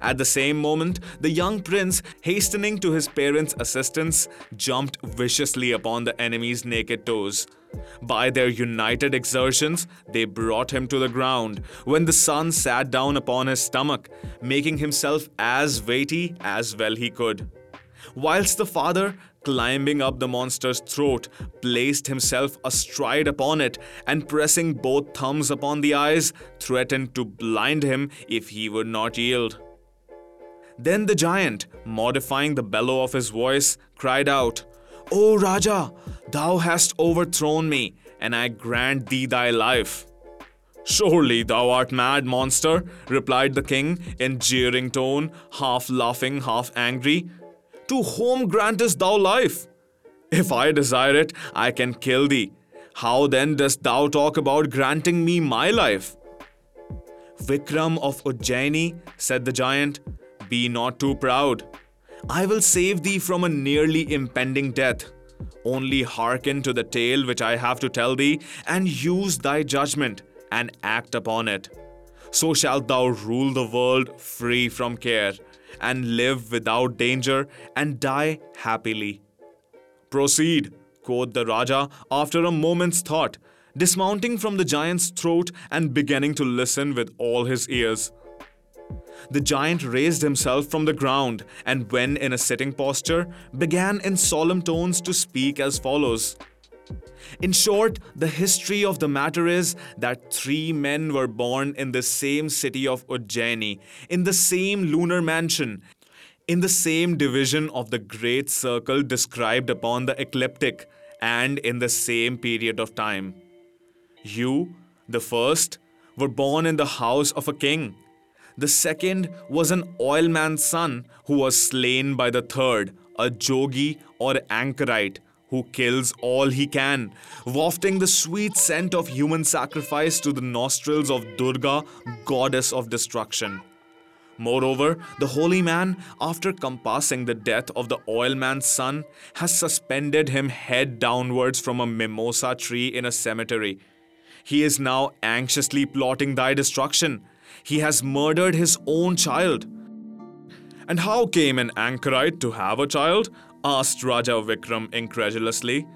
At the same moment, the young prince, hastening to his parents' assistance, jumped viciously upon the enemy's naked toes. By their united exertions, they brought him to the ground when the son sat down upon his stomach, making himself as weighty as well he could. Whilst the father, climbing up the monster's throat, placed himself astride upon it and pressing both thumbs upon the eyes, threatened to blind him if he would not yield. Then the giant, modifying the bellow of his voice, cried out, O Raja, thou hast overthrown me, and I grant thee thy life. Surely thou art mad, monster, replied the king in jeering tone, half laughing, half angry. To whom grantest thou life? If I desire it, I can kill thee. How then dost thou talk about granting me my life? Vikram of Ujjaini, said the giant, be not too proud. I will save thee from a nearly impending death. Only hearken to the tale which I have to tell thee, and use thy judgment, and act upon it. So shalt thou rule the world free from care, and live without danger, and die happily. Proceed, quoth the Raja after a moment's thought, dismounting from the giant's throat and beginning to listen with all his ears. The giant raised himself from the ground and, when in a sitting posture, began in solemn tones to speak as follows. In short, the history of the matter is that three men were born in the same city of Ujjaini, in the same lunar mansion, in the same division of the great circle described upon the ecliptic, and in the same period of time. You, the first, were born in the house of a king the second was an oilman's son who was slain by the third, a jogi or anchorite who kills all he can, wafting the sweet scent of human sacrifice to the nostrils of Durga, goddess of destruction. Moreover, the holy man, after compassing the death of the oilman's son, has suspended him head downwards from a mimosa tree in a cemetery. He is now anxiously plotting thy destruction he has murdered his own child. And how came an anchorite to have a child? asked Raja Vikram incredulously.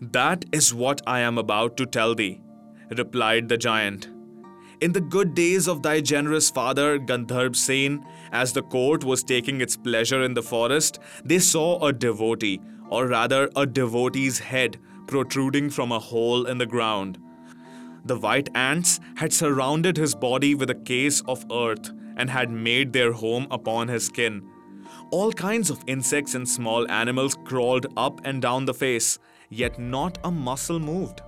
That is what I am about to tell thee, replied the giant. In the good days of thy generous father Gandharb Sen, as the court was taking its pleasure in the forest, they saw a devotee, or rather a devotee's head, protruding from a hole in the ground. The white ants had surrounded his body with a case of earth and had made their home upon his skin. All kinds of insects and small animals crawled up and down the face, yet not a muscle moved.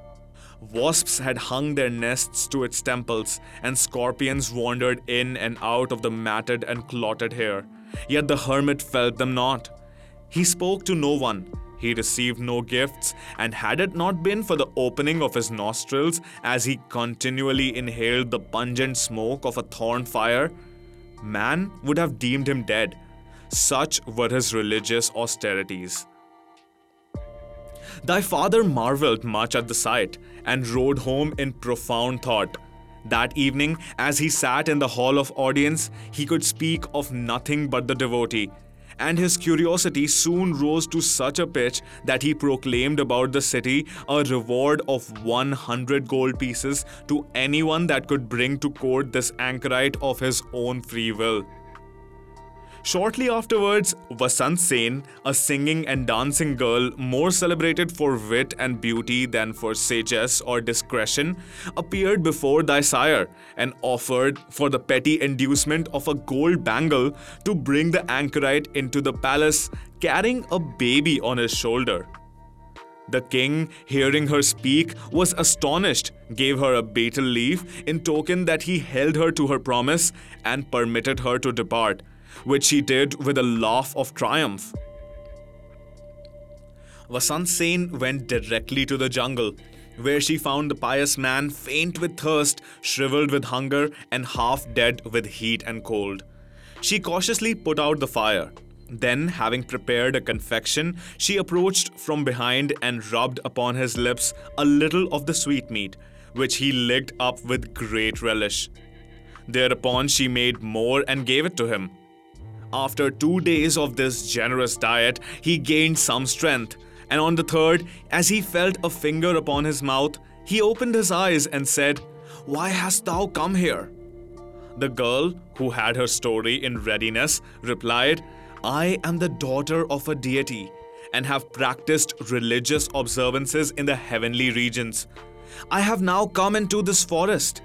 Wasps had hung their nests to its temples, and scorpions wandered in and out of the matted and clotted hair. Yet the hermit felt them not. He spoke to no one, he received no gifts, and had it not been for the opening of his nostrils as he continually inhaled the pungent smoke of a thorn fire, man would have deemed him dead. Such were his religious austerities. Thy father marveled much at the sight and rode home in profound thought. That evening, as he sat in the hall of audience, he could speak of nothing but the devotee and his curiosity soon rose to such a pitch that he proclaimed about the city a reward of 100 gold pieces to anyone that could bring to court this anchorite of his own free will. Shortly afterwards, Vasant Sen, a singing and dancing girl more celebrated for wit and beauty than for sagesse or discretion, appeared before thy sire and offered for the petty inducement of a gold bangle to bring the anchorite into the palace carrying a baby on his shoulder. The king, hearing her speak, was astonished, gave her a betel leaf in token that he held her to her promise, and permitted her to depart which she did with a laugh of triumph. Vasant Sen went directly to the jungle, where she found the pious man faint with thirst, shriveled with hunger, and half dead with heat and cold. She cautiously put out the fire. Then, having prepared a confection, she approached from behind and rubbed upon his lips a little of the sweetmeat, which he licked up with great relish. Thereupon, she made more and gave it to him. After two days of this generous diet, he gained some strength, and on the third, as he felt a finger upon his mouth, he opened his eyes and said, Why hast thou come here? The girl, who had her story in readiness, replied, I am the daughter of a deity and have practiced religious observances in the heavenly regions. I have now come into this forest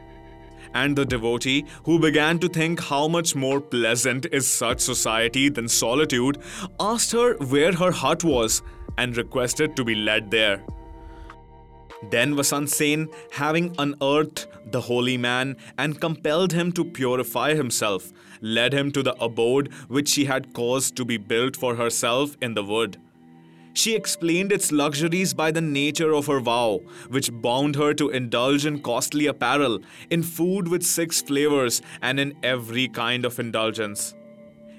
and the devotee, who began to think how much more pleasant is such society than solitude, asked her where her hut was and requested to be led there. Then Vasant Sen, having unearthed the holy man and compelled him to purify himself, led him to the abode which she had caused to be built for herself in the wood. She explained its luxuries by the nature of her vow, which bound her to indulge in costly apparel, in food with six flavors, and in every kind of indulgence.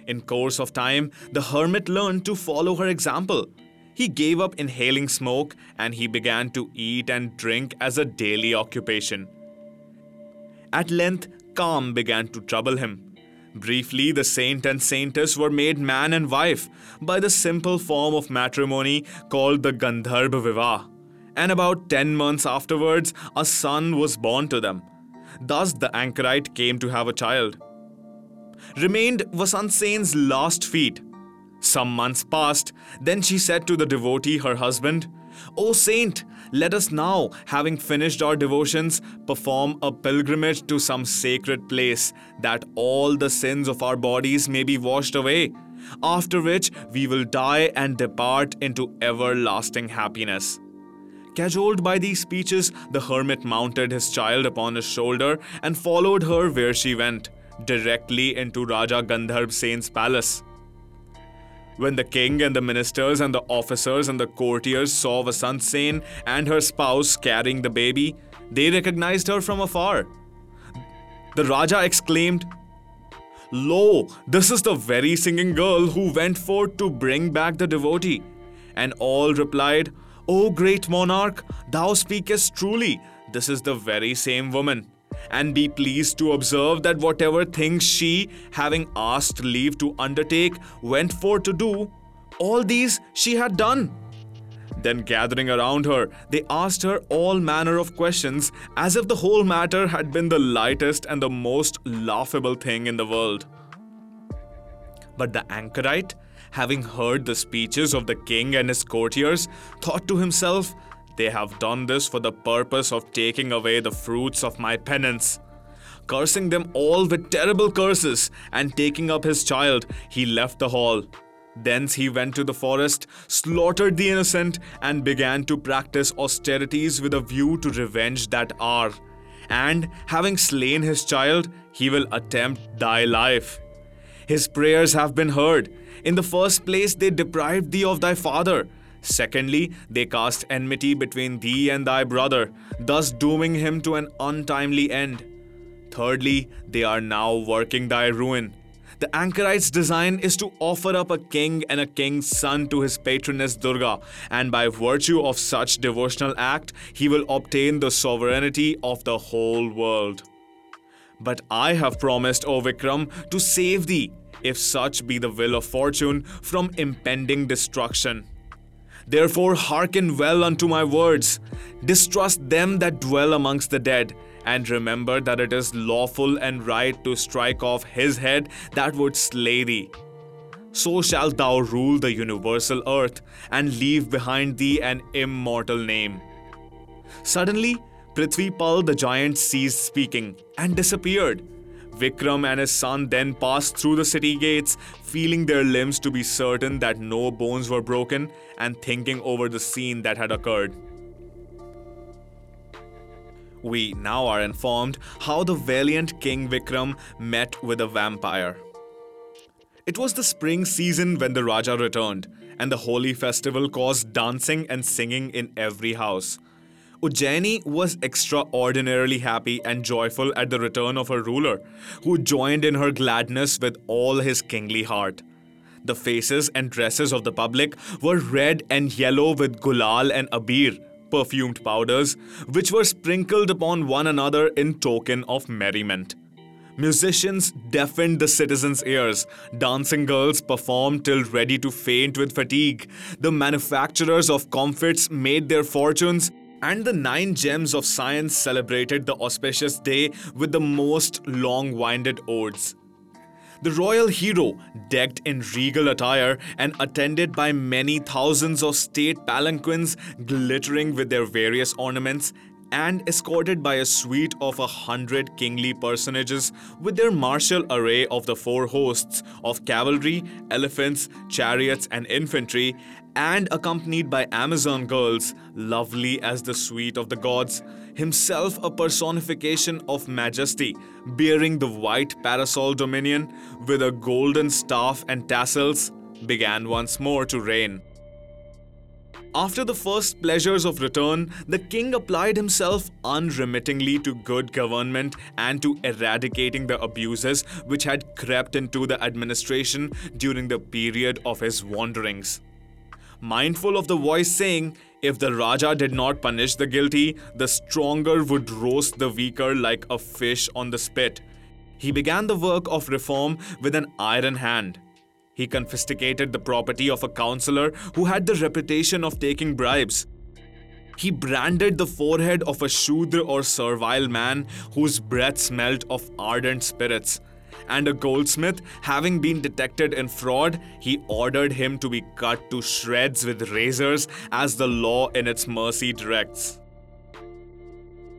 In course of time, the hermit learned to follow her example. He gave up inhaling smoke and he began to eat and drink as a daily occupation. At length, Kama began to trouble him. Briefly, the saint and saintess were made man and wife by the simple form of matrimony called the Gandharva Vivah. And about 10 months afterwards, a son was born to them. Thus, the anchorite came to have a child. Remained Vasant Sen's last feat. Some months passed, then she said to the devotee, her husband, O saint, let us now, having finished our devotions, perform a pilgrimage to some sacred place, that all the sins of our bodies may be washed away, after which we will die and depart into everlasting happiness. Cajoled by these speeches, the hermit mounted his child upon his shoulder and followed her where she went, directly into Raja Gandharv Sen's palace. When the king and the ministers and the officers and the courtiers saw Vasant and her spouse carrying the baby, they recognized her from afar. The Raja exclaimed, Lo, this is the very singing girl who went forth to bring back the devotee. And all replied, O great monarch, thou speakest truly. This is the very same woman and be pleased to observe that whatever things she, having asked leave to undertake, went for to do, all these she had done. Then, gathering around her, they asked her all manner of questions as if the whole matter had been the lightest and the most laughable thing in the world. But the anchorite, having heard the speeches of the king and his courtiers, thought to himself they have done this for the purpose of taking away the fruits of my penance. Cursing them all with terrible curses, and taking up his child, he left the hall. Thence he went to the forest, slaughtered the innocent, and began to practice austerities with a view to revenge that hour. And, having slain his child, he will attempt thy life. His prayers have been heard. In the first place, they deprived thee of thy father. Secondly, they cast enmity between thee and thy brother, thus dooming him to an untimely end. Thirdly, they are now working thy ruin. The anchorite's design is to offer up a king and a king's son to his patroness Durga, and by virtue of such devotional act, he will obtain the sovereignty of the whole world. But I have promised, O Vikram, to save thee, if such be the will of fortune, from impending destruction. Therefore, hearken well unto my words. Distrust them that dwell amongst the dead, and remember that it is lawful and right to strike off his head that would slay thee. So shalt thou rule the universal earth, and leave behind thee an immortal name. Suddenly, Prithvipal the giant ceased speaking and disappeared. Vikram and his son then passed through the city gates, feeling their limbs to be certain that no bones were broken and thinking over the scene that had occurred. We now are informed how the valiant King Vikram met with a vampire. It was the spring season when the Raja returned, and the holy festival caused dancing and singing in every house. Ujjaini was extraordinarily happy and joyful at the return of her ruler, who joined in her gladness with all his kingly heart. The faces and dresses of the public were red and yellow with gulal and abir, perfumed powders, which were sprinkled upon one another in token of merriment. Musicians deafened the citizens' ears. Dancing girls performed till ready to faint with fatigue. The manufacturers of comfits made their fortunes and the nine gems of science celebrated the auspicious day with the most long winded odes. The royal hero, decked in regal attire and attended by many thousands of state palanquins glittering with their various ornaments, and escorted by a suite of a hundred kingly personages with their martial array of the four hosts of cavalry, elephants, chariots, and infantry, and accompanied by Amazon girls, lovely as the sweet of the gods, himself a personification of majesty, bearing the white parasol dominion with a golden staff and tassels, began once more to reign. After the first pleasures of return, the king applied himself unremittingly to good government and to eradicating the abuses which had crept into the administration during the period of his wanderings. Mindful of the voice saying, if the Raja did not punish the guilty, the stronger would roast the weaker like a fish on the spit. He began the work of reform with an iron hand. He confiscated the property of a councillor who had the reputation of taking bribes. He branded the forehead of a Shudra or servile man whose breath smelt of ardent spirits. And a goldsmith, having been detected in fraud, he ordered him to be cut to shreds with razors as the law in its mercy directs.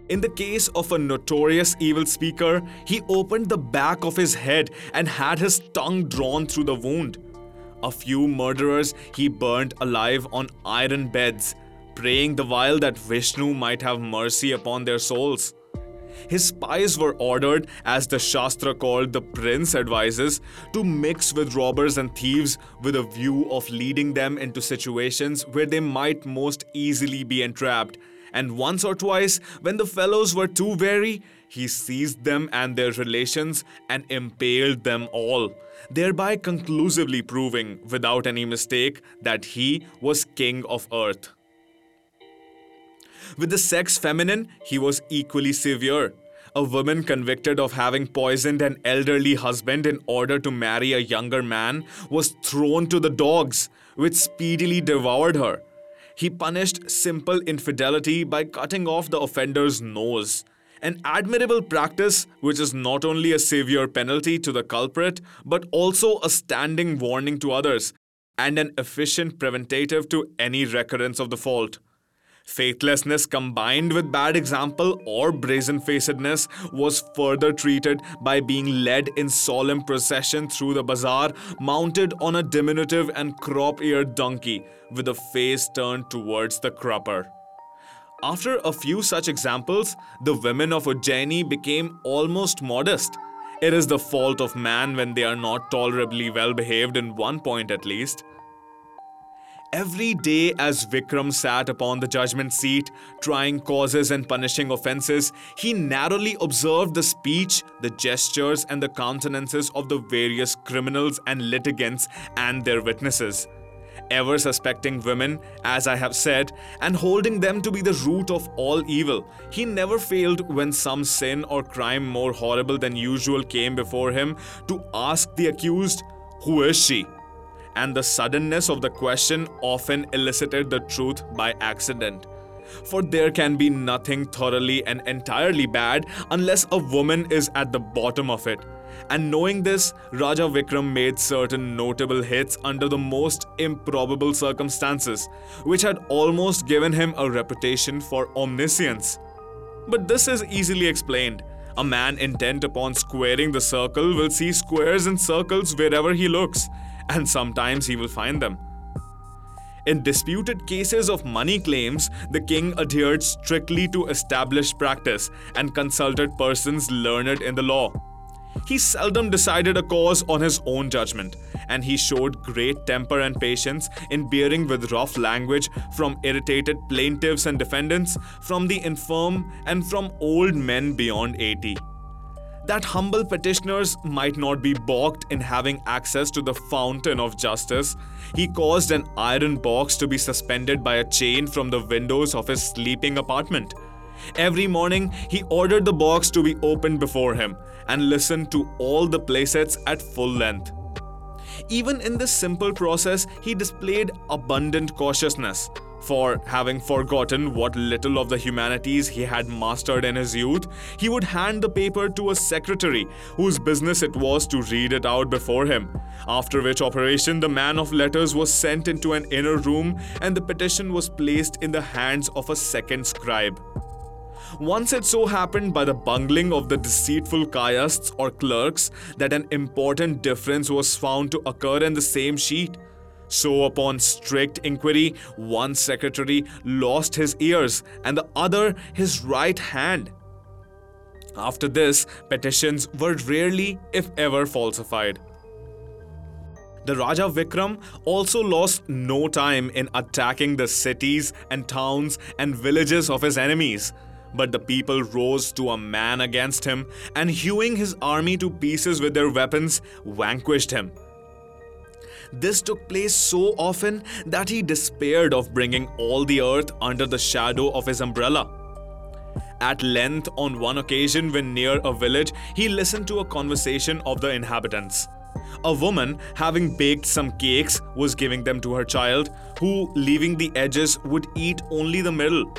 In the case of a notorious evil speaker, he opened the back of his head and had his tongue drawn through the wound. A few murderers he burned alive on iron beds, praying the while that Vishnu might have mercy upon their souls. His spies were ordered, as the Shastra called the prince advises, to mix with robbers and thieves with a view of leading them into situations where they might most easily be entrapped and once or twice, when the fellows were too wary, he seized them and their relations and impaled them all, thereby conclusively proving, without any mistake, that he was king of earth. With the sex feminine, he was equally severe. A woman convicted of having poisoned an elderly husband in order to marry a younger man was thrown to the dogs, which speedily devoured her he punished simple infidelity by cutting off the offender's nose. An admirable practice which is not only a severe penalty to the culprit, but also a standing warning to others, and an efficient preventative to any recurrence of the fault. Faithlessness combined with bad example or brazen facedness was further treated by being led in solemn procession through the bazaar, mounted on a diminutive and crop eared donkey, with a face turned towards the crupper. After a few such examples, the women of Ujjaini became almost modest. It is the fault of man when they are not tolerably well behaved in one point at least. Every day, as Vikram sat upon the judgment seat, trying causes and punishing offences, he narrowly observed the speech, the gestures, and the countenances of the various criminals and litigants and their witnesses. Ever suspecting women, as I have said, and holding them to be the root of all evil, he never failed when some sin or crime more horrible than usual came before him to ask the accused, Who is she? And the suddenness of the question often elicited the truth by accident. For there can be nothing thoroughly and entirely bad unless a woman is at the bottom of it. And knowing this, Raja Vikram made certain notable hits under the most improbable circumstances, which had almost given him a reputation for omniscience. But this is easily explained. A man intent upon squaring the circle will see squares and circles wherever he looks, and sometimes he will find them. In disputed cases of money claims, the king adhered strictly to established practice and consulted persons learned in the law. He seldom decided a cause on his own judgment, and he showed great temper and patience in bearing with rough language from irritated plaintiffs and defendants, from the infirm, and from old men beyond 80 that humble petitioners might not be balked in having access to the fountain of justice, he caused an iron box to be suspended by a chain from the windows of his sleeping apartment. Every morning, he ordered the box to be opened before him and listened to all the playsets at full length. Even in this simple process, he displayed abundant cautiousness, for having forgotten what little of the humanities he had mastered in his youth, he would hand the paper to a secretary whose business it was to read it out before him. After which operation, the man of letters was sent into an inner room and the petition was placed in the hands of a second scribe. Once it so happened by the bungling of the deceitful kayasths or clerks that an important difference was found to occur in the same sheet. So, upon strict inquiry, one secretary lost his ears and the other his right hand. After this, petitions were rarely, if ever, falsified. The Raja Vikram also lost no time in attacking the cities and towns and villages of his enemies. But the people rose to a man against him and, hewing his army to pieces with their weapons, vanquished him. This took place so often that he despaired of bringing all the earth under the shadow of his umbrella. At length, on one occasion, when near a village, he listened to a conversation of the inhabitants. A woman, having baked some cakes, was giving them to her child, who, leaving the edges, would eat only the middle.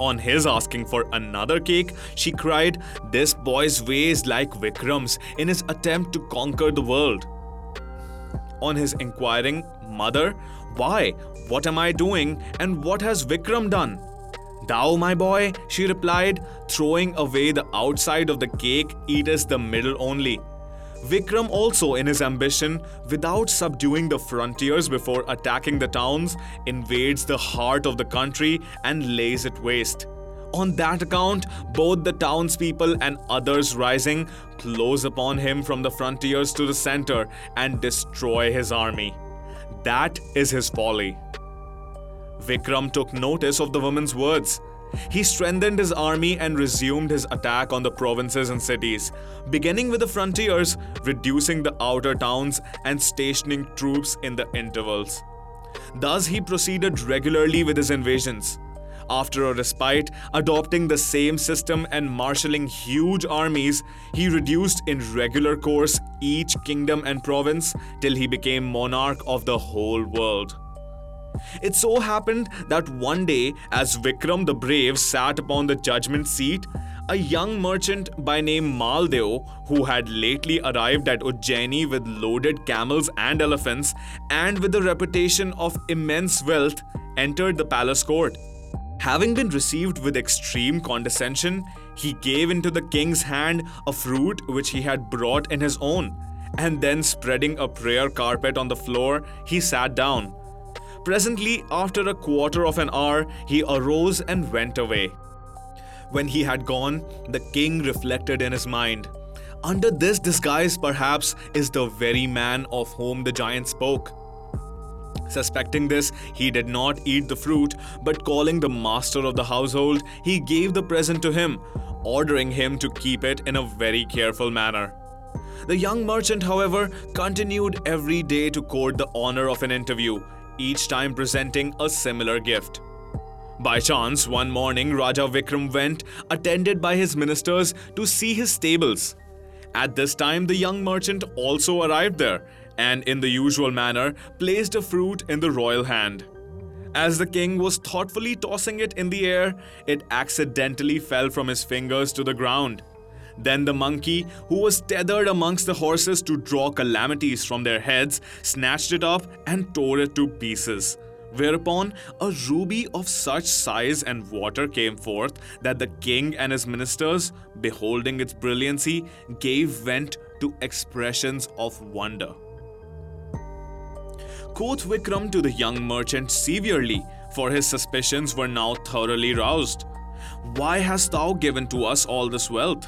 On his asking for another cake, she cried, This boy's way is like Vikram's in his attempt to conquer the world. On his inquiring, Mother, why? What am I doing? And what has Vikram done? Thou, my boy, she replied, throwing away the outside of the cake, eatest the middle only. Vikram also, in his ambition, without subduing the frontiers before attacking the towns, invades the heart of the country and lays it waste. On that account, both the townspeople and others rising close upon him from the frontiers to the center and destroy his army. That is his folly. Vikram took notice of the woman's words. He strengthened his army and resumed his attack on the provinces and cities, beginning with the frontiers, reducing the outer towns, and stationing troops in the intervals. Thus, he proceeded regularly with his invasions. After a respite, adopting the same system and marshalling huge armies, he reduced in regular course each kingdom and province till he became monarch of the whole world. It so happened that one day, as Vikram the Brave sat upon the judgment seat, a young merchant by name Maldeo, who had lately arrived at Ujjaini with loaded camels and elephants, and with the reputation of immense wealth, entered the palace court. Having been received with extreme condescension, he gave into the king's hand a fruit which he had brought in his own, and then spreading a prayer carpet on the floor, he sat down. Presently, after a quarter of an hour, he arose and went away. When he had gone, the king reflected in his mind. Under this disguise, perhaps, is the very man of whom the giant spoke. Suspecting this, he did not eat the fruit, but calling the master of the household, he gave the present to him, ordering him to keep it in a very careful manner. The young merchant, however, continued every day to court the honor of an interview, each time presenting a similar gift. By chance, one morning, Raja Vikram went, attended by his ministers, to see his stables. At this time, the young merchant also arrived there, and in the usual manner, placed a fruit in the royal hand. As the king was thoughtfully tossing it in the air, it accidentally fell from his fingers to the ground. Then the monkey, who was tethered amongst the horses to draw calamities from their heads, snatched it up and tore it to pieces. Whereupon a ruby of such size and water came forth that the king and his ministers, beholding its brilliancy, gave vent to expressions of wonder. Quoth Vikram to the young merchant severely, for his suspicions were now thoroughly roused. Why hast thou given to us all this wealth?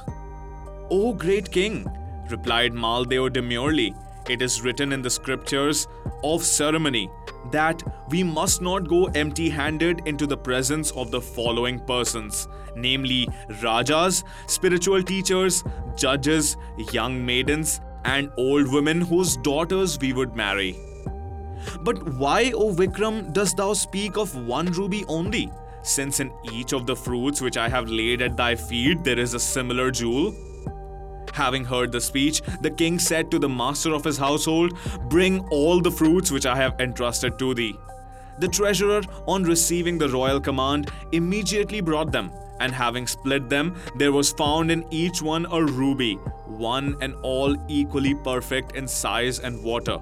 O great king, replied Maldeo demurely, it is written in the scriptures of ceremony that we must not go empty handed into the presence of the following persons namely, Rajas, spiritual teachers, judges, young maidens, and old women whose daughters we would marry. But why, O Vikram, dost thou speak of one ruby only, since in each of the fruits which I have laid at thy feet there is a similar jewel? Having heard the speech, the king said to the master of his household, Bring all the fruits which I have entrusted to thee. The treasurer, on receiving the royal command, immediately brought them, and having split them, there was found in each one a ruby, one and all equally perfect in size and water.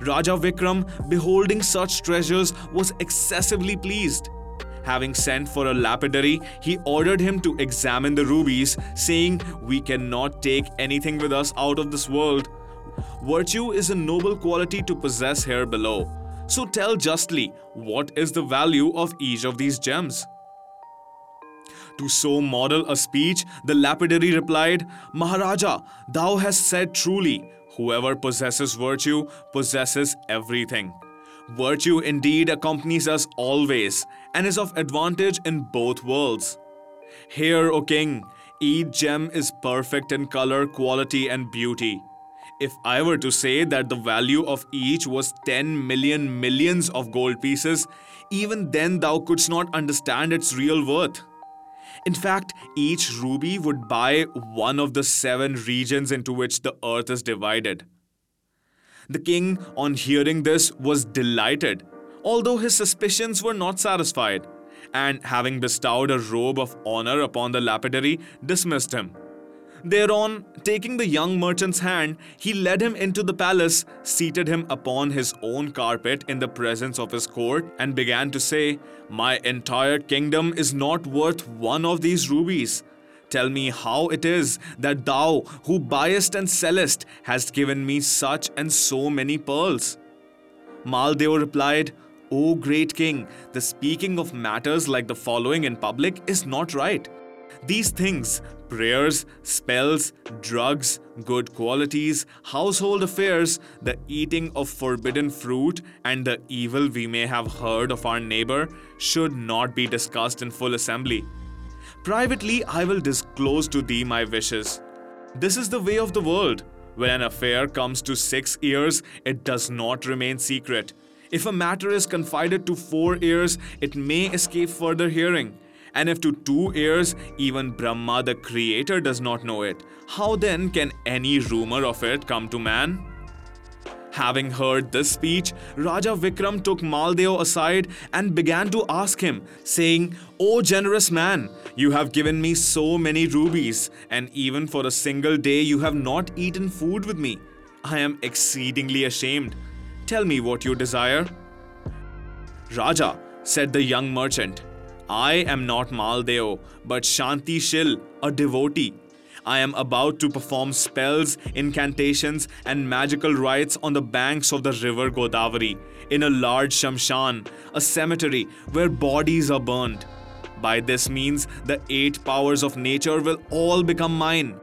Raja Vikram, beholding such treasures, was excessively pleased. Having sent for a lapidary, he ordered him to examine the rubies, saying, We cannot take anything with us out of this world. Virtue is a noble quality to possess here below. So tell justly, what is the value of each of these gems? To so model a speech, the lapidary replied, Maharaja, thou hast said truly, whoever possesses virtue possesses everything. Virtue indeed accompanies us always and is of advantage in both worlds. Here, O king, each gem is perfect in color, quality, and beauty. If I were to say that the value of each was 10 million millions of gold pieces, even then thou couldst not understand its real worth. In fact, each ruby would buy one of the seven regions into which the earth is divided. The king, on hearing this, was delighted, although his suspicions were not satisfied, and having bestowed a robe of honor upon the lapidary, dismissed him. Thereon, taking the young merchant's hand, he led him into the palace, seated him upon his own carpet in the presence of his court, and began to say, My entire kingdom is not worth one of these rubies. Tell me how it is that thou, who buyest and sellest, hast given me such and so many pearls. Maldeo replied, O great king, the speaking of matters like the following in public is not right. These things, prayers, spells, drugs, good qualities, household affairs, the eating of forbidden fruit, and the evil we may have heard of our neighbor, should not be discussed in full assembly. Privately, I will disclose to thee my wishes. This is the way of the world. When an affair comes to six ears, it does not remain secret. If a matter is confided to four ears, it may escape further hearing. And if to two ears, even Brahma the creator does not know it, how then can any rumor of it come to man? Having heard this speech, Raja Vikram took Maldeo aside and began to ask him, saying, O generous man, you have given me so many rubies, and even for a single day you have not eaten food with me. I am exceedingly ashamed. Tell me what you desire. Raja, said the young merchant, I am not Maldeo, but Shanti Shil, a devotee. I am about to perform spells, incantations, and magical rites on the banks of the river Godavari in a large shamshan, a cemetery where bodies are burned. By this means, the eight powers of nature will all become mine.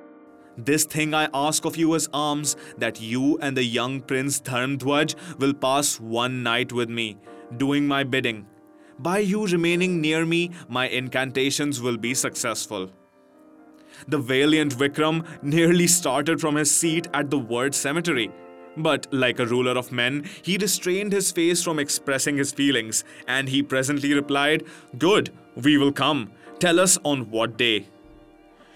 This thing I ask of you as alms that you and the young prince Dharmdhwaj will pass one night with me, doing my bidding. By you remaining near me, my incantations will be successful. The valiant Vikram nearly started from his seat at the word cemetery. But, like a ruler of men, he restrained his face from expressing his feelings, and he presently replied, Good, we will come. Tell us on what day.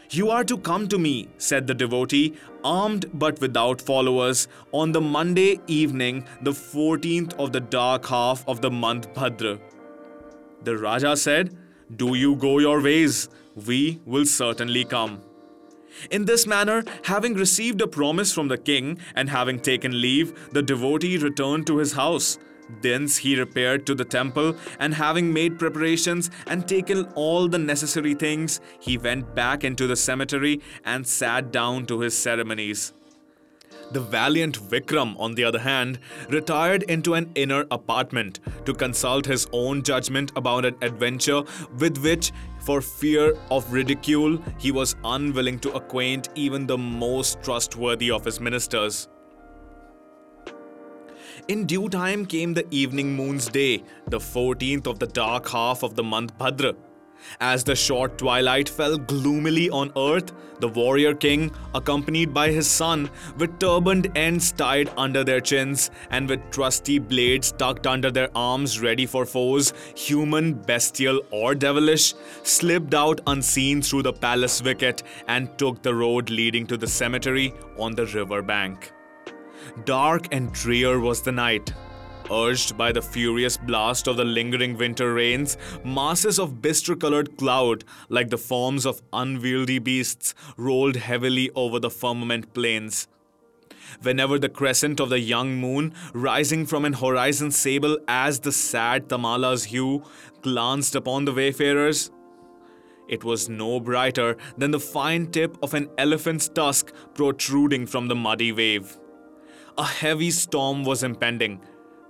You are to come to me, said the devotee, armed but without followers, on the Monday evening, the 14th of the dark half of the month Bhadra. The Raja said, Do you go your ways? We will certainly come. In this manner, having received a promise from the king and having taken leave, the devotee returned to his house. Thence he repaired to the temple, and having made preparations and taken all the necessary things, he went back into the cemetery and sat down to his ceremonies. The valiant Vikram, on the other hand, retired into an inner apartment to consult his own judgment about an adventure with which, for fear of ridicule, he was unwilling to acquaint even the most trustworthy of his ministers. In due time came the evening moon's day, the 14th of the dark half of the month Bhadra. As the short twilight fell gloomily on earth, the warrior king, accompanied by his son, with turbaned ends tied under their chins and with trusty blades tucked under their arms ready for foes, human, bestial, or devilish, slipped out unseen through the palace wicket and took the road leading to the cemetery on the river bank. Dark and drear was the night, Urged by the furious blast of the lingering winter rains, masses of bistre colored cloud, like the forms of unwieldy beasts, rolled heavily over the firmament plains. Whenever the crescent of the young moon, rising from an horizon sable as the sad Tamala's hue, glanced upon the wayfarers, it was no brighter than the fine tip of an elephant's tusk protruding from the muddy wave. a heavy storm was impending.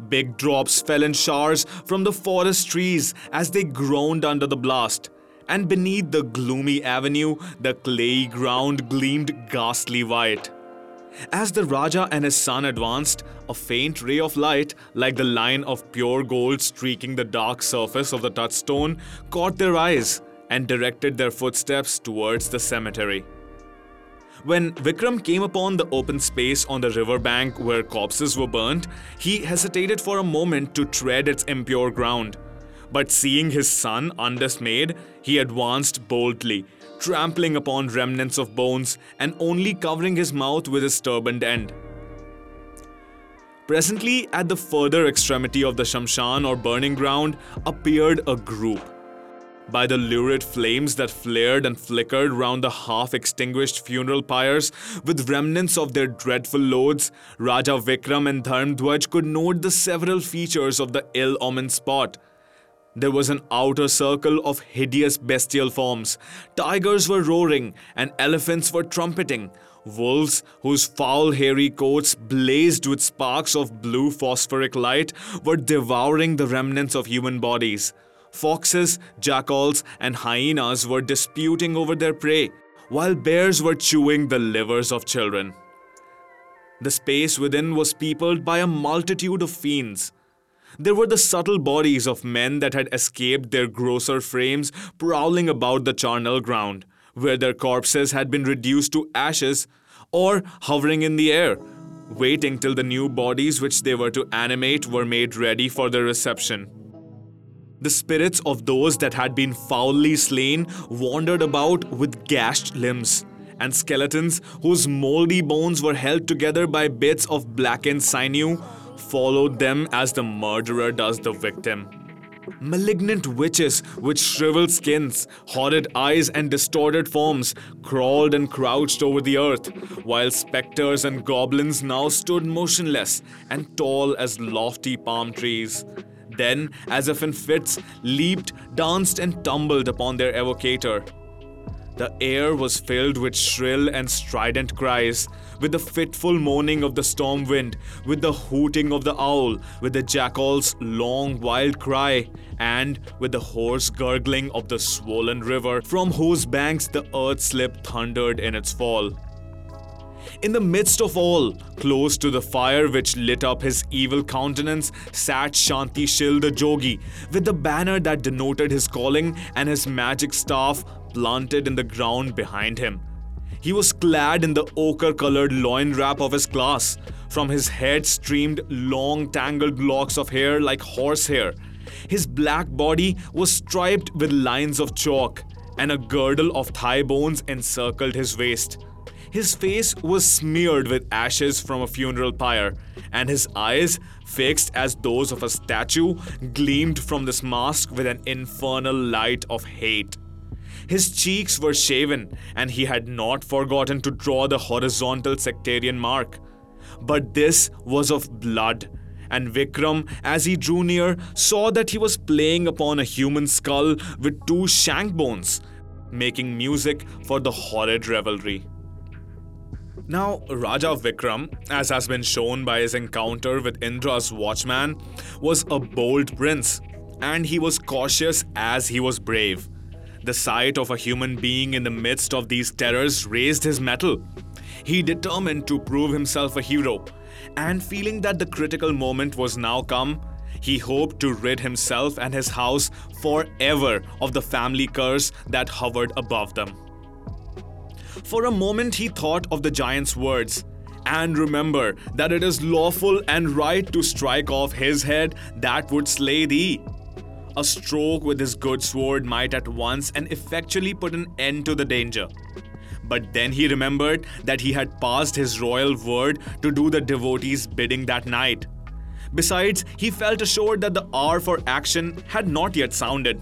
Big drops fell in showers from the forest trees as they groaned under the blast, and beneath the gloomy avenue, the clayey ground gleamed ghastly white. As the Raja and his son advanced, a faint ray of light, like the line of pure gold streaking the dark surface of the touchstone, caught their eyes and directed their footsteps towards the cemetery. When Vikram came upon the open space on the river bank where corpses were burnt, he hesitated for a moment to tread its impure ground. But seeing his son undismayed, he advanced boldly, trampling upon remnants of bones and only covering his mouth with his turbaned end. Presently, at the further extremity of the Shamshan or burning ground, appeared a group by the lurid flames that flared and flickered round the half extinguished funeral pyres with remnants of their dreadful loads, Raja Vikram and Dharmdwaj could note the several features of the ill omened spot. There was an outer circle of hideous bestial forms. Tigers were roaring, and elephants were trumpeting. Wolves, whose foul hairy coats blazed with sparks of blue phosphoric light, were devouring the remnants of human bodies. Foxes, jackals, and hyenas were disputing over their prey, while bears were chewing the livers of children. The space within was peopled by a multitude of fiends. There were the subtle bodies of men that had escaped their grosser frames prowling about the charnel ground, where their corpses had been reduced to ashes, or hovering in the air, waiting till the new bodies which they were to animate were made ready for their reception. The spirits of those that had been foully slain wandered about with gashed limbs, and skeletons whose moldy bones were held together by bits of blackened sinew followed them as the murderer does the victim. Malignant witches with shriveled skins, horrid eyes, and distorted forms crawled and crouched over the earth, while specters and goblins now stood motionless and tall as lofty palm trees then, as if in fits, leaped, danced, and tumbled upon their evocator. The air was filled with shrill and strident cries, with the fitful moaning of the storm wind, with the hooting of the owl, with the jackal's long wild cry, and with the hoarse gurgling of the swollen river from whose banks the earth slip thundered in its fall. In the midst of all, close to the fire which lit up his evil countenance, sat Shanti Shil the Jogi, with the banner that denoted his calling and his magic staff planted in the ground behind him. He was clad in the ochre colored loin wrap of his class. From his head streamed long tangled locks of hair like horsehair. His black body was striped with lines of chalk, and a girdle of thigh bones encircled his waist. His face was smeared with ashes from a funeral pyre, and his eyes, fixed as those of a statue, gleamed from this mask with an infernal light of hate. His cheeks were shaven, and he had not forgotten to draw the horizontal sectarian mark. But this was of blood, and Vikram, as he drew near, saw that he was playing upon a human skull with two shank bones, making music for the horrid revelry. Now, Raja Vikram, as has been shown by his encounter with Indra's watchman, was a bold prince, and he was cautious as he was brave. The sight of a human being in the midst of these terrors raised his mettle. He determined to prove himself a hero, and feeling that the critical moment was now come, he hoped to rid himself and his house forever of the family curse that hovered above them. For a moment, he thought of the giant's words. And remember that it is lawful and right to strike off his head that would slay thee. A stroke with his good sword might at once and effectually put an end to the danger. But then he remembered that he had passed his royal word to do the devotee's bidding that night. Besides, he felt assured that the hour for action had not yet sounded.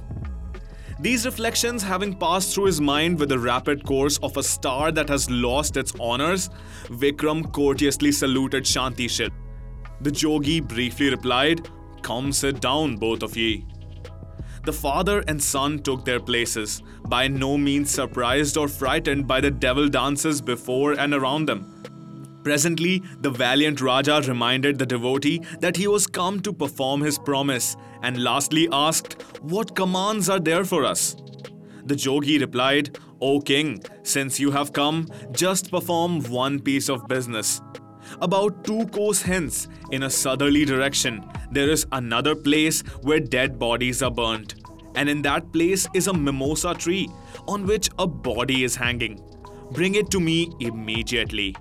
These reflections having passed through his mind with the rapid course of a star that has lost its honors, Vikram courteously saluted Shanti Shil. The Jogi briefly replied, Come sit down, both of ye. The father and son took their places, by no means surprised or frightened by the devil dances before and around them. Presently, the valiant Raja reminded the devotee that he was come to perform his promise, and lastly asked, What commands are there for us? The Jogi replied, O king, since you have come, just perform one piece of business. About two course hence, in a southerly direction, there is another place where dead bodies are burnt. And in that place is a mimosa tree on which a body is hanging. Bring it to me immediately.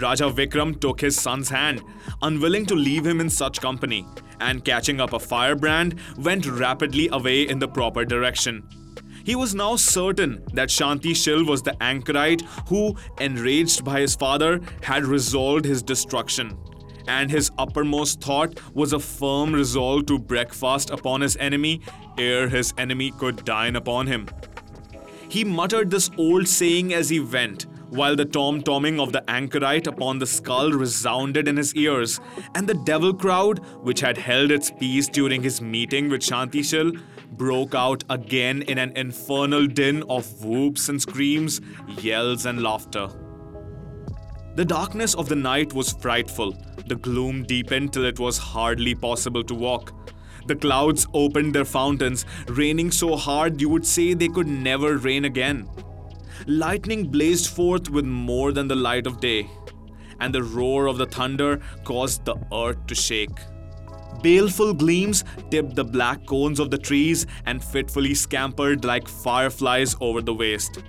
Raja Vikram took his son's hand, unwilling to leave him in such company, and catching up a firebrand, went rapidly away in the proper direction. He was now certain that Shanti Shil was the anchorite who, enraged by his father, had resolved his destruction. And his uppermost thought was a firm resolve to breakfast upon his enemy ere his enemy could dine upon him. He muttered this old saying as he went, while the tom tomming of the anchorite upon the skull resounded in his ears, and the devil crowd, which had held its peace during his meeting with Shantishil, broke out again in an infernal din of whoops and screams, yells and laughter. The darkness of the night was frightful. The gloom deepened till it was hardly possible to walk. The clouds opened their fountains, raining so hard you would say they could never rain again. Lightning blazed forth with more than the light of day, and the roar of the thunder caused the earth to shake. Baleful gleams tipped the black cones of the trees and fitfully scampered like fireflies over the waste.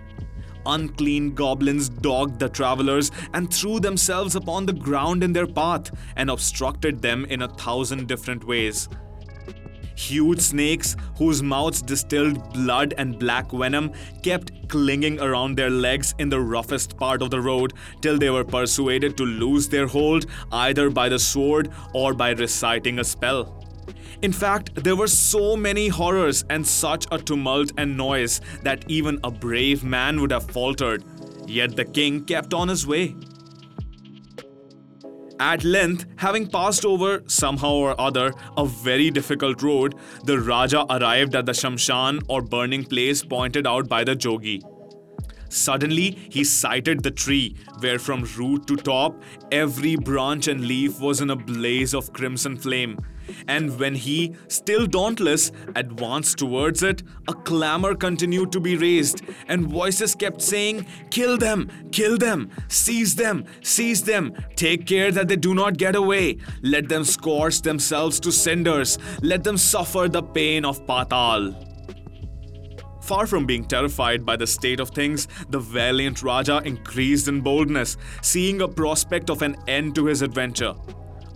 Unclean goblins dogged the travelers and threw themselves upon the ground in their path and obstructed them in a thousand different ways. Huge snakes, whose mouths distilled blood and black venom, kept clinging around their legs in the roughest part of the road till they were persuaded to lose their hold either by the sword or by reciting a spell. In fact, there were so many horrors and such a tumult and noise that even a brave man would have faltered. Yet the king kept on his way. At length, having passed over somehow or other a very difficult road, the Raja arrived at the Shamshan or burning place pointed out by the Jogi. Suddenly, he sighted the tree, where from root to top, every branch and leaf was in a blaze of crimson flame. And when he, still dauntless, advanced towards it, a clamor continued to be raised, and voices kept saying, Kill them! Kill them! Seize them! Seize them! Take care that they do not get away! Let them scorch themselves to cinders! Let them suffer the pain of Patal! Far from being terrified by the state of things, the valiant Raja increased in boldness, seeing a prospect of an end to his adventure.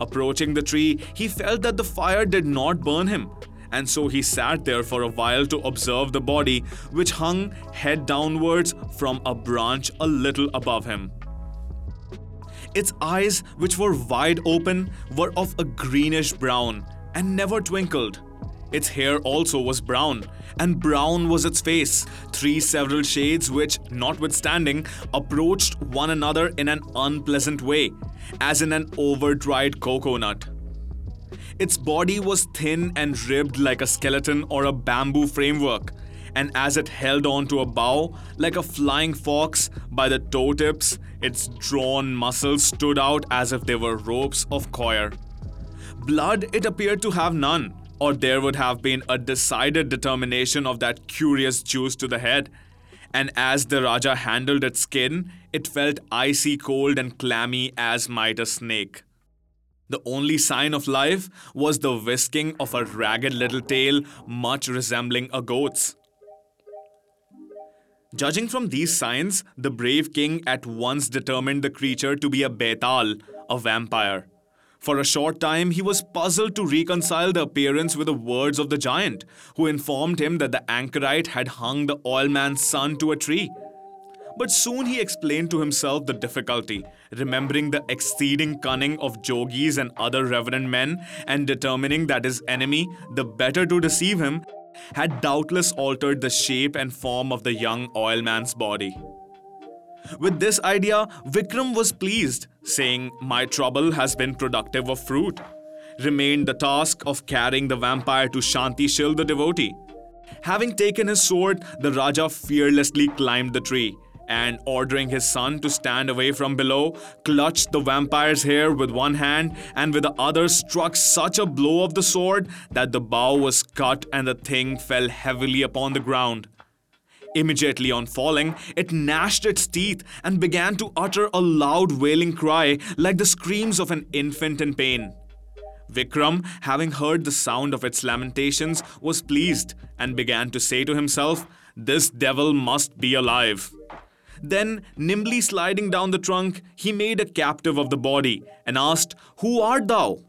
Approaching the tree, he felt that the fire did not burn him, and so he sat there for a while to observe the body, which hung head downwards from a branch a little above him. Its eyes, which were wide open, were of a greenish brown and never twinkled. Its hair also was brown, and brown was its face, three several shades which, notwithstanding, approached one another in an unpleasant way, as in an over dried coconut. Its body was thin and ribbed like a skeleton or a bamboo framework, and as it held on to a bough, like a flying fox, by the toe tips, its drawn muscles stood out as if they were ropes of coir. Blood it appeared to have none, or there would have been a decided determination of that curious juice to the head. And as the Raja handled its skin, it felt icy cold and clammy as might a snake. The only sign of life was the whisking of a ragged little tail, much resembling a goat's. Judging from these signs, the brave king at once determined the creature to be a betal, a vampire. For a short time, he was puzzled to reconcile the appearance with the words of the giant, who informed him that the anchorite had hung the oilman's son to a tree. But soon he explained to himself the difficulty, remembering the exceeding cunning of jogis and other reverend men, and determining that his enemy, the better to deceive him, had doubtless altered the shape and form of the young oilman's body. With this idea, Vikram was pleased, saying, My trouble has been productive of fruit. Remained the task of carrying the vampire to Shanti Shil the devotee. Having taken his sword, the Raja fearlessly climbed the tree, and ordering his son to stand away from below, clutched the vampire's hair with one hand and with the other struck such a blow of the sword that the bough was cut and the thing fell heavily upon the ground. Immediately on falling, it gnashed its teeth and began to utter a loud wailing cry like the screams of an infant in pain. Vikram, having heard the sound of its lamentations, was pleased and began to say to himself, This devil must be alive. Then, nimbly sliding down the trunk, he made a captive of the body and asked, Who art thou?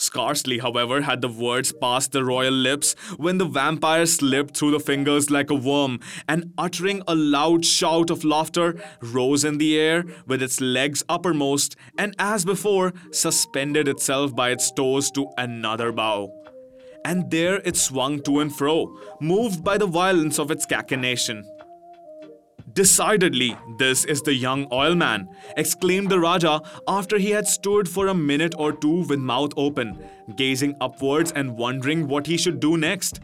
Scarcely, however, had the words passed the royal lips when the vampire slipped through the fingers like a worm and, uttering a loud shout of laughter, rose in the air with its legs uppermost and, as before, suspended itself by its toes to another bough. And there it swung to and fro, moved by the violence of its cachinnation. Decidedly, this is the young oilman, exclaimed the Raja after he had stood for a minute or two with mouth open, gazing upwards and wondering what he should do next.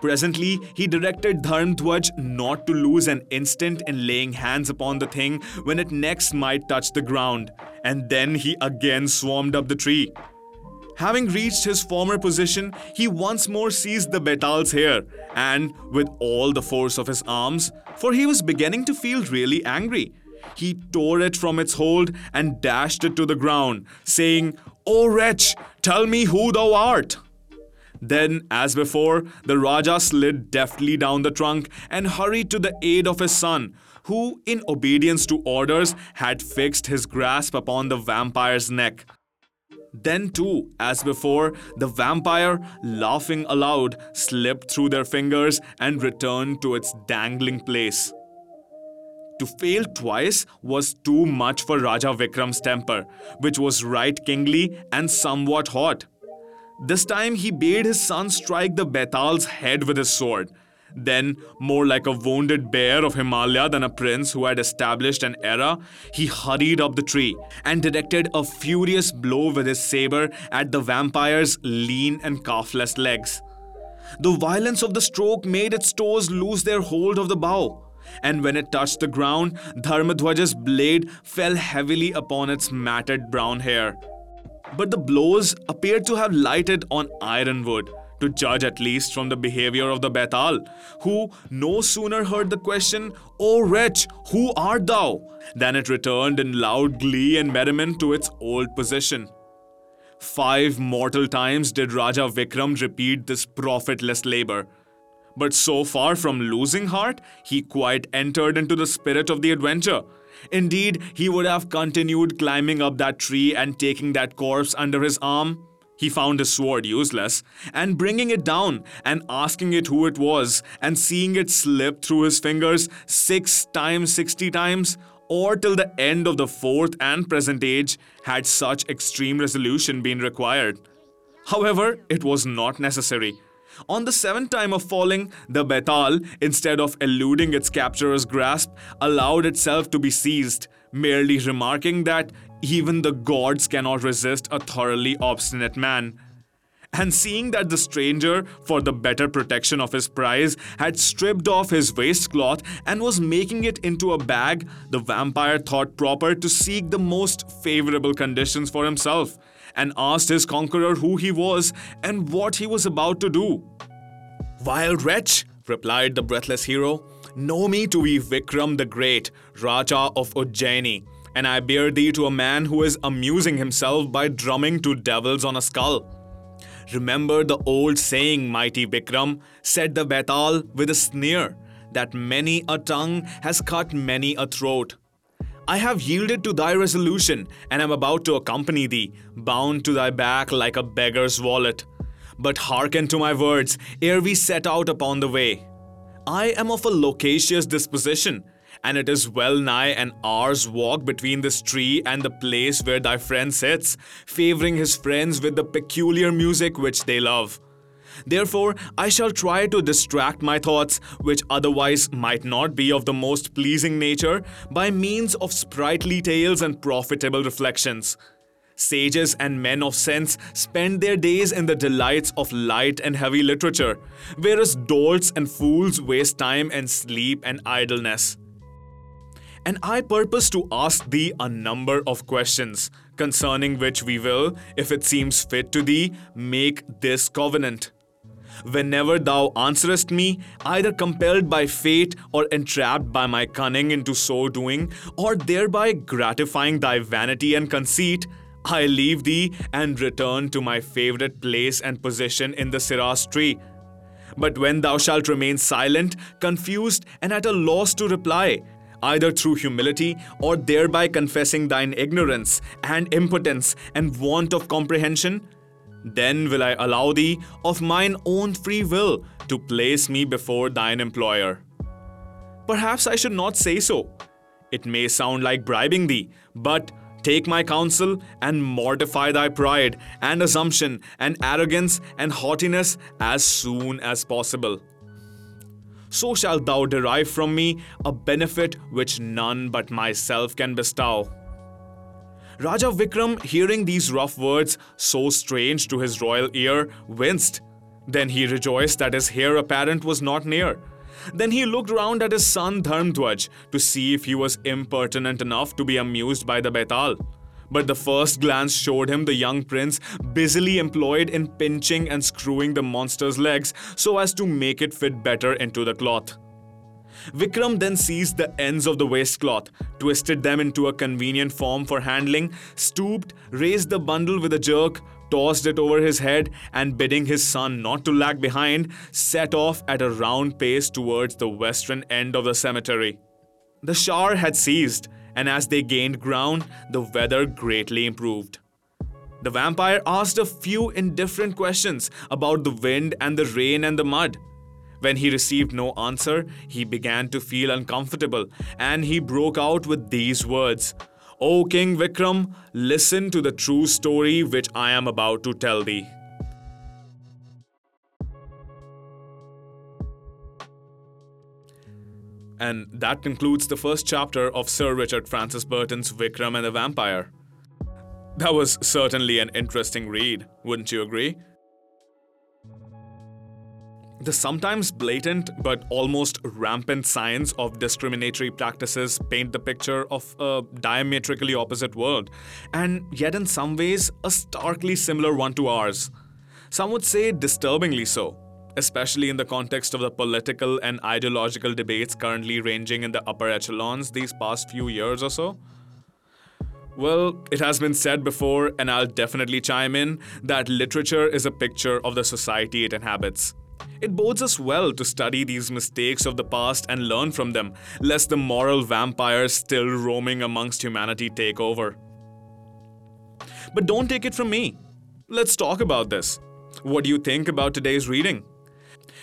Presently, he directed Dharmdhwaj not to lose an instant in laying hands upon the thing when it next might touch the ground, and then he again swarmed up the tree. Having reached his former position, he once more seized the betal's hair, and with all the force of his arms, for he was beginning to feel really angry, he tore it from its hold and dashed it to the ground, saying, O wretch, tell me who thou art! Then, as before, the Raja slid deftly down the trunk and hurried to the aid of his son, who, in obedience to orders, had fixed his grasp upon the vampire's neck. Then, too, as before, the vampire, laughing aloud, slipped through their fingers and returned to its dangling place. To fail twice was too much for Raja Vikram's temper, which was right kingly and somewhat hot. This time he bade his son strike the Betal's head with his sword, then, more like a wounded bear of Himalaya than a prince who had established an era, he hurried up the tree and directed a furious blow with his saber at the vampire's lean and calfless legs. The violence of the stroke made its toes lose their hold of the bough, and when it touched the ground, Dharmadhwaj's blade fell heavily upon its matted brown hair. But the blows appeared to have lighted on ironwood to judge at least from the behavior of the Betal, who no sooner heard the question, O wretch, who art thou? than it returned in loud glee and merriment to its old position. Five mortal times did Raja Vikram repeat this profitless labor. But so far from losing heart, he quite entered into the spirit of the adventure. Indeed, he would have continued climbing up that tree and taking that corpse under his arm he found his sword useless, and bringing it down and asking it who it was, and seeing it slip through his fingers six times, sixty times, or till the end of the fourth and present age, had such extreme resolution been required. However, it was not necessary. On the seventh time of falling, the betal, instead of eluding its capturer's grasp, allowed itself to be seized, merely remarking that even the gods cannot resist a thoroughly obstinate man. And seeing that the stranger, for the better protection of his prize, had stripped off his waistcloth and was making it into a bag, the vampire thought proper to seek the most favorable conditions for himself and asked his conqueror who he was and what he was about to do. Vile wretch, replied the breathless hero, know me to be Vikram the Great, Raja of Ujjaini and I bear thee to a man who is amusing himself by drumming to devils on a skull. Remember the old saying, mighty Vikram, said the Betal with a sneer, that many a tongue has cut many a throat. I have yielded to thy resolution, and am about to accompany thee, bound to thy back like a beggar's wallet. But hearken to my words ere we set out upon the way. I am of a loquacious disposition, and it is well nigh an hour's walk between this tree and the place where thy friend sits, favoring his friends with the peculiar music which they love. Therefore, I shall try to distract my thoughts, which otherwise might not be of the most pleasing nature, by means of sprightly tales and profitable reflections. Sages and men of sense spend their days in the delights of light and heavy literature, whereas dolts and fools waste time in sleep and idleness. And I purpose to ask thee a number of questions, concerning which we will, if it seems fit to thee, make this covenant. Whenever thou answerest me, either compelled by fate or entrapped by my cunning into so doing, or thereby gratifying thy vanity and conceit, I leave thee and return to my favorite place and position in the Siras tree. But when thou shalt remain silent, confused, and at a loss to reply, either through humility or thereby confessing thine ignorance and impotence and want of comprehension, then will I allow thee of mine own free will to place me before thine employer. Perhaps I should not say so. It may sound like bribing thee, but take my counsel and mortify thy pride and assumption and arrogance and haughtiness as soon as possible so shalt thou derive from me a benefit which none but myself can bestow. Raja Vikram, hearing these rough words, so strange to his royal ear, winced. Then he rejoiced that his heir apparent was not near. Then he looked round at his son Dharmdwaj to see if he was impertinent enough to be amused by the Betal but the first glance showed him the young prince busily employed in pinching and screwing the monster's legs so as to make it fit better into the cloth. Vikram then seized the ends of the waistcloth, twisted them into a convenient form for handling, stooped, raised the bundle with a jerk, tossed it over his head, and bidding his son not to lag behind, set off at a round pace towards the western end of the cemetery. The shower had ceased, and as they gained ground, the weather greatly improved. The vampire asked a few indifferent questions about the wind and the rain and the mud. When he received no answer, he began to feel uncomfortable and he broke out with these words O King Vikram, listen to the true story which I am about to tell thee. And that concludes the first chapter of Sir Richard Francis Burton's Vikram and the Vampire. That was certainly an interesting read, wouldn't you agree? The sometimes blatant but almost rampant science of discriminatory practices paint the picture of a diametrically opposite world, and yet in some ways a starkly similar one to ours. Some would say disturbingly so especially in the context of the political and ideological debates currently ranging in the upper echelons these past few years or so? Well, it has been said before, and I'll definitely chime in, that literature is a picture of the society it inhabits. It bodes us well to study these mistakes of the past and learn from them, lest the moral vampires still roaming amongst humanity take over. But don't take it from me. Let's talk about this. What do you think about today's reading?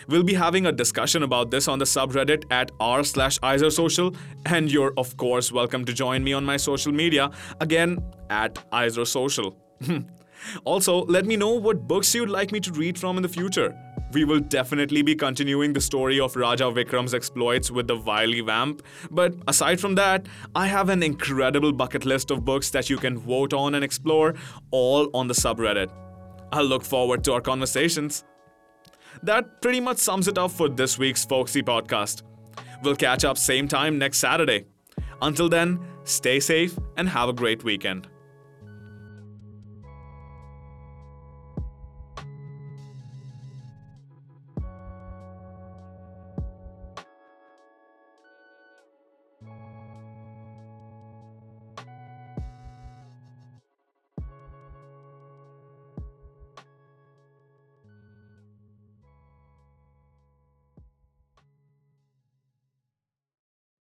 We'll be having a discussion about this on the subreddit at r slash Social, and you're of course welcome to join me on my social media, again at Social. <laughs> also, let me know what books you'd like me to read from in the future. We will definitely be continuing the story of Raja Vikram's exploits with the wily vamp, but aside from that, I have an incredible bucket list of books that you can vote on and explore, all on the subreddit. I'll look forward to our conversations. That pretty much sums it up for this week's Folksy podcast. We'll catch up same time next Saturday. Until then, stay safe and have a great weekend.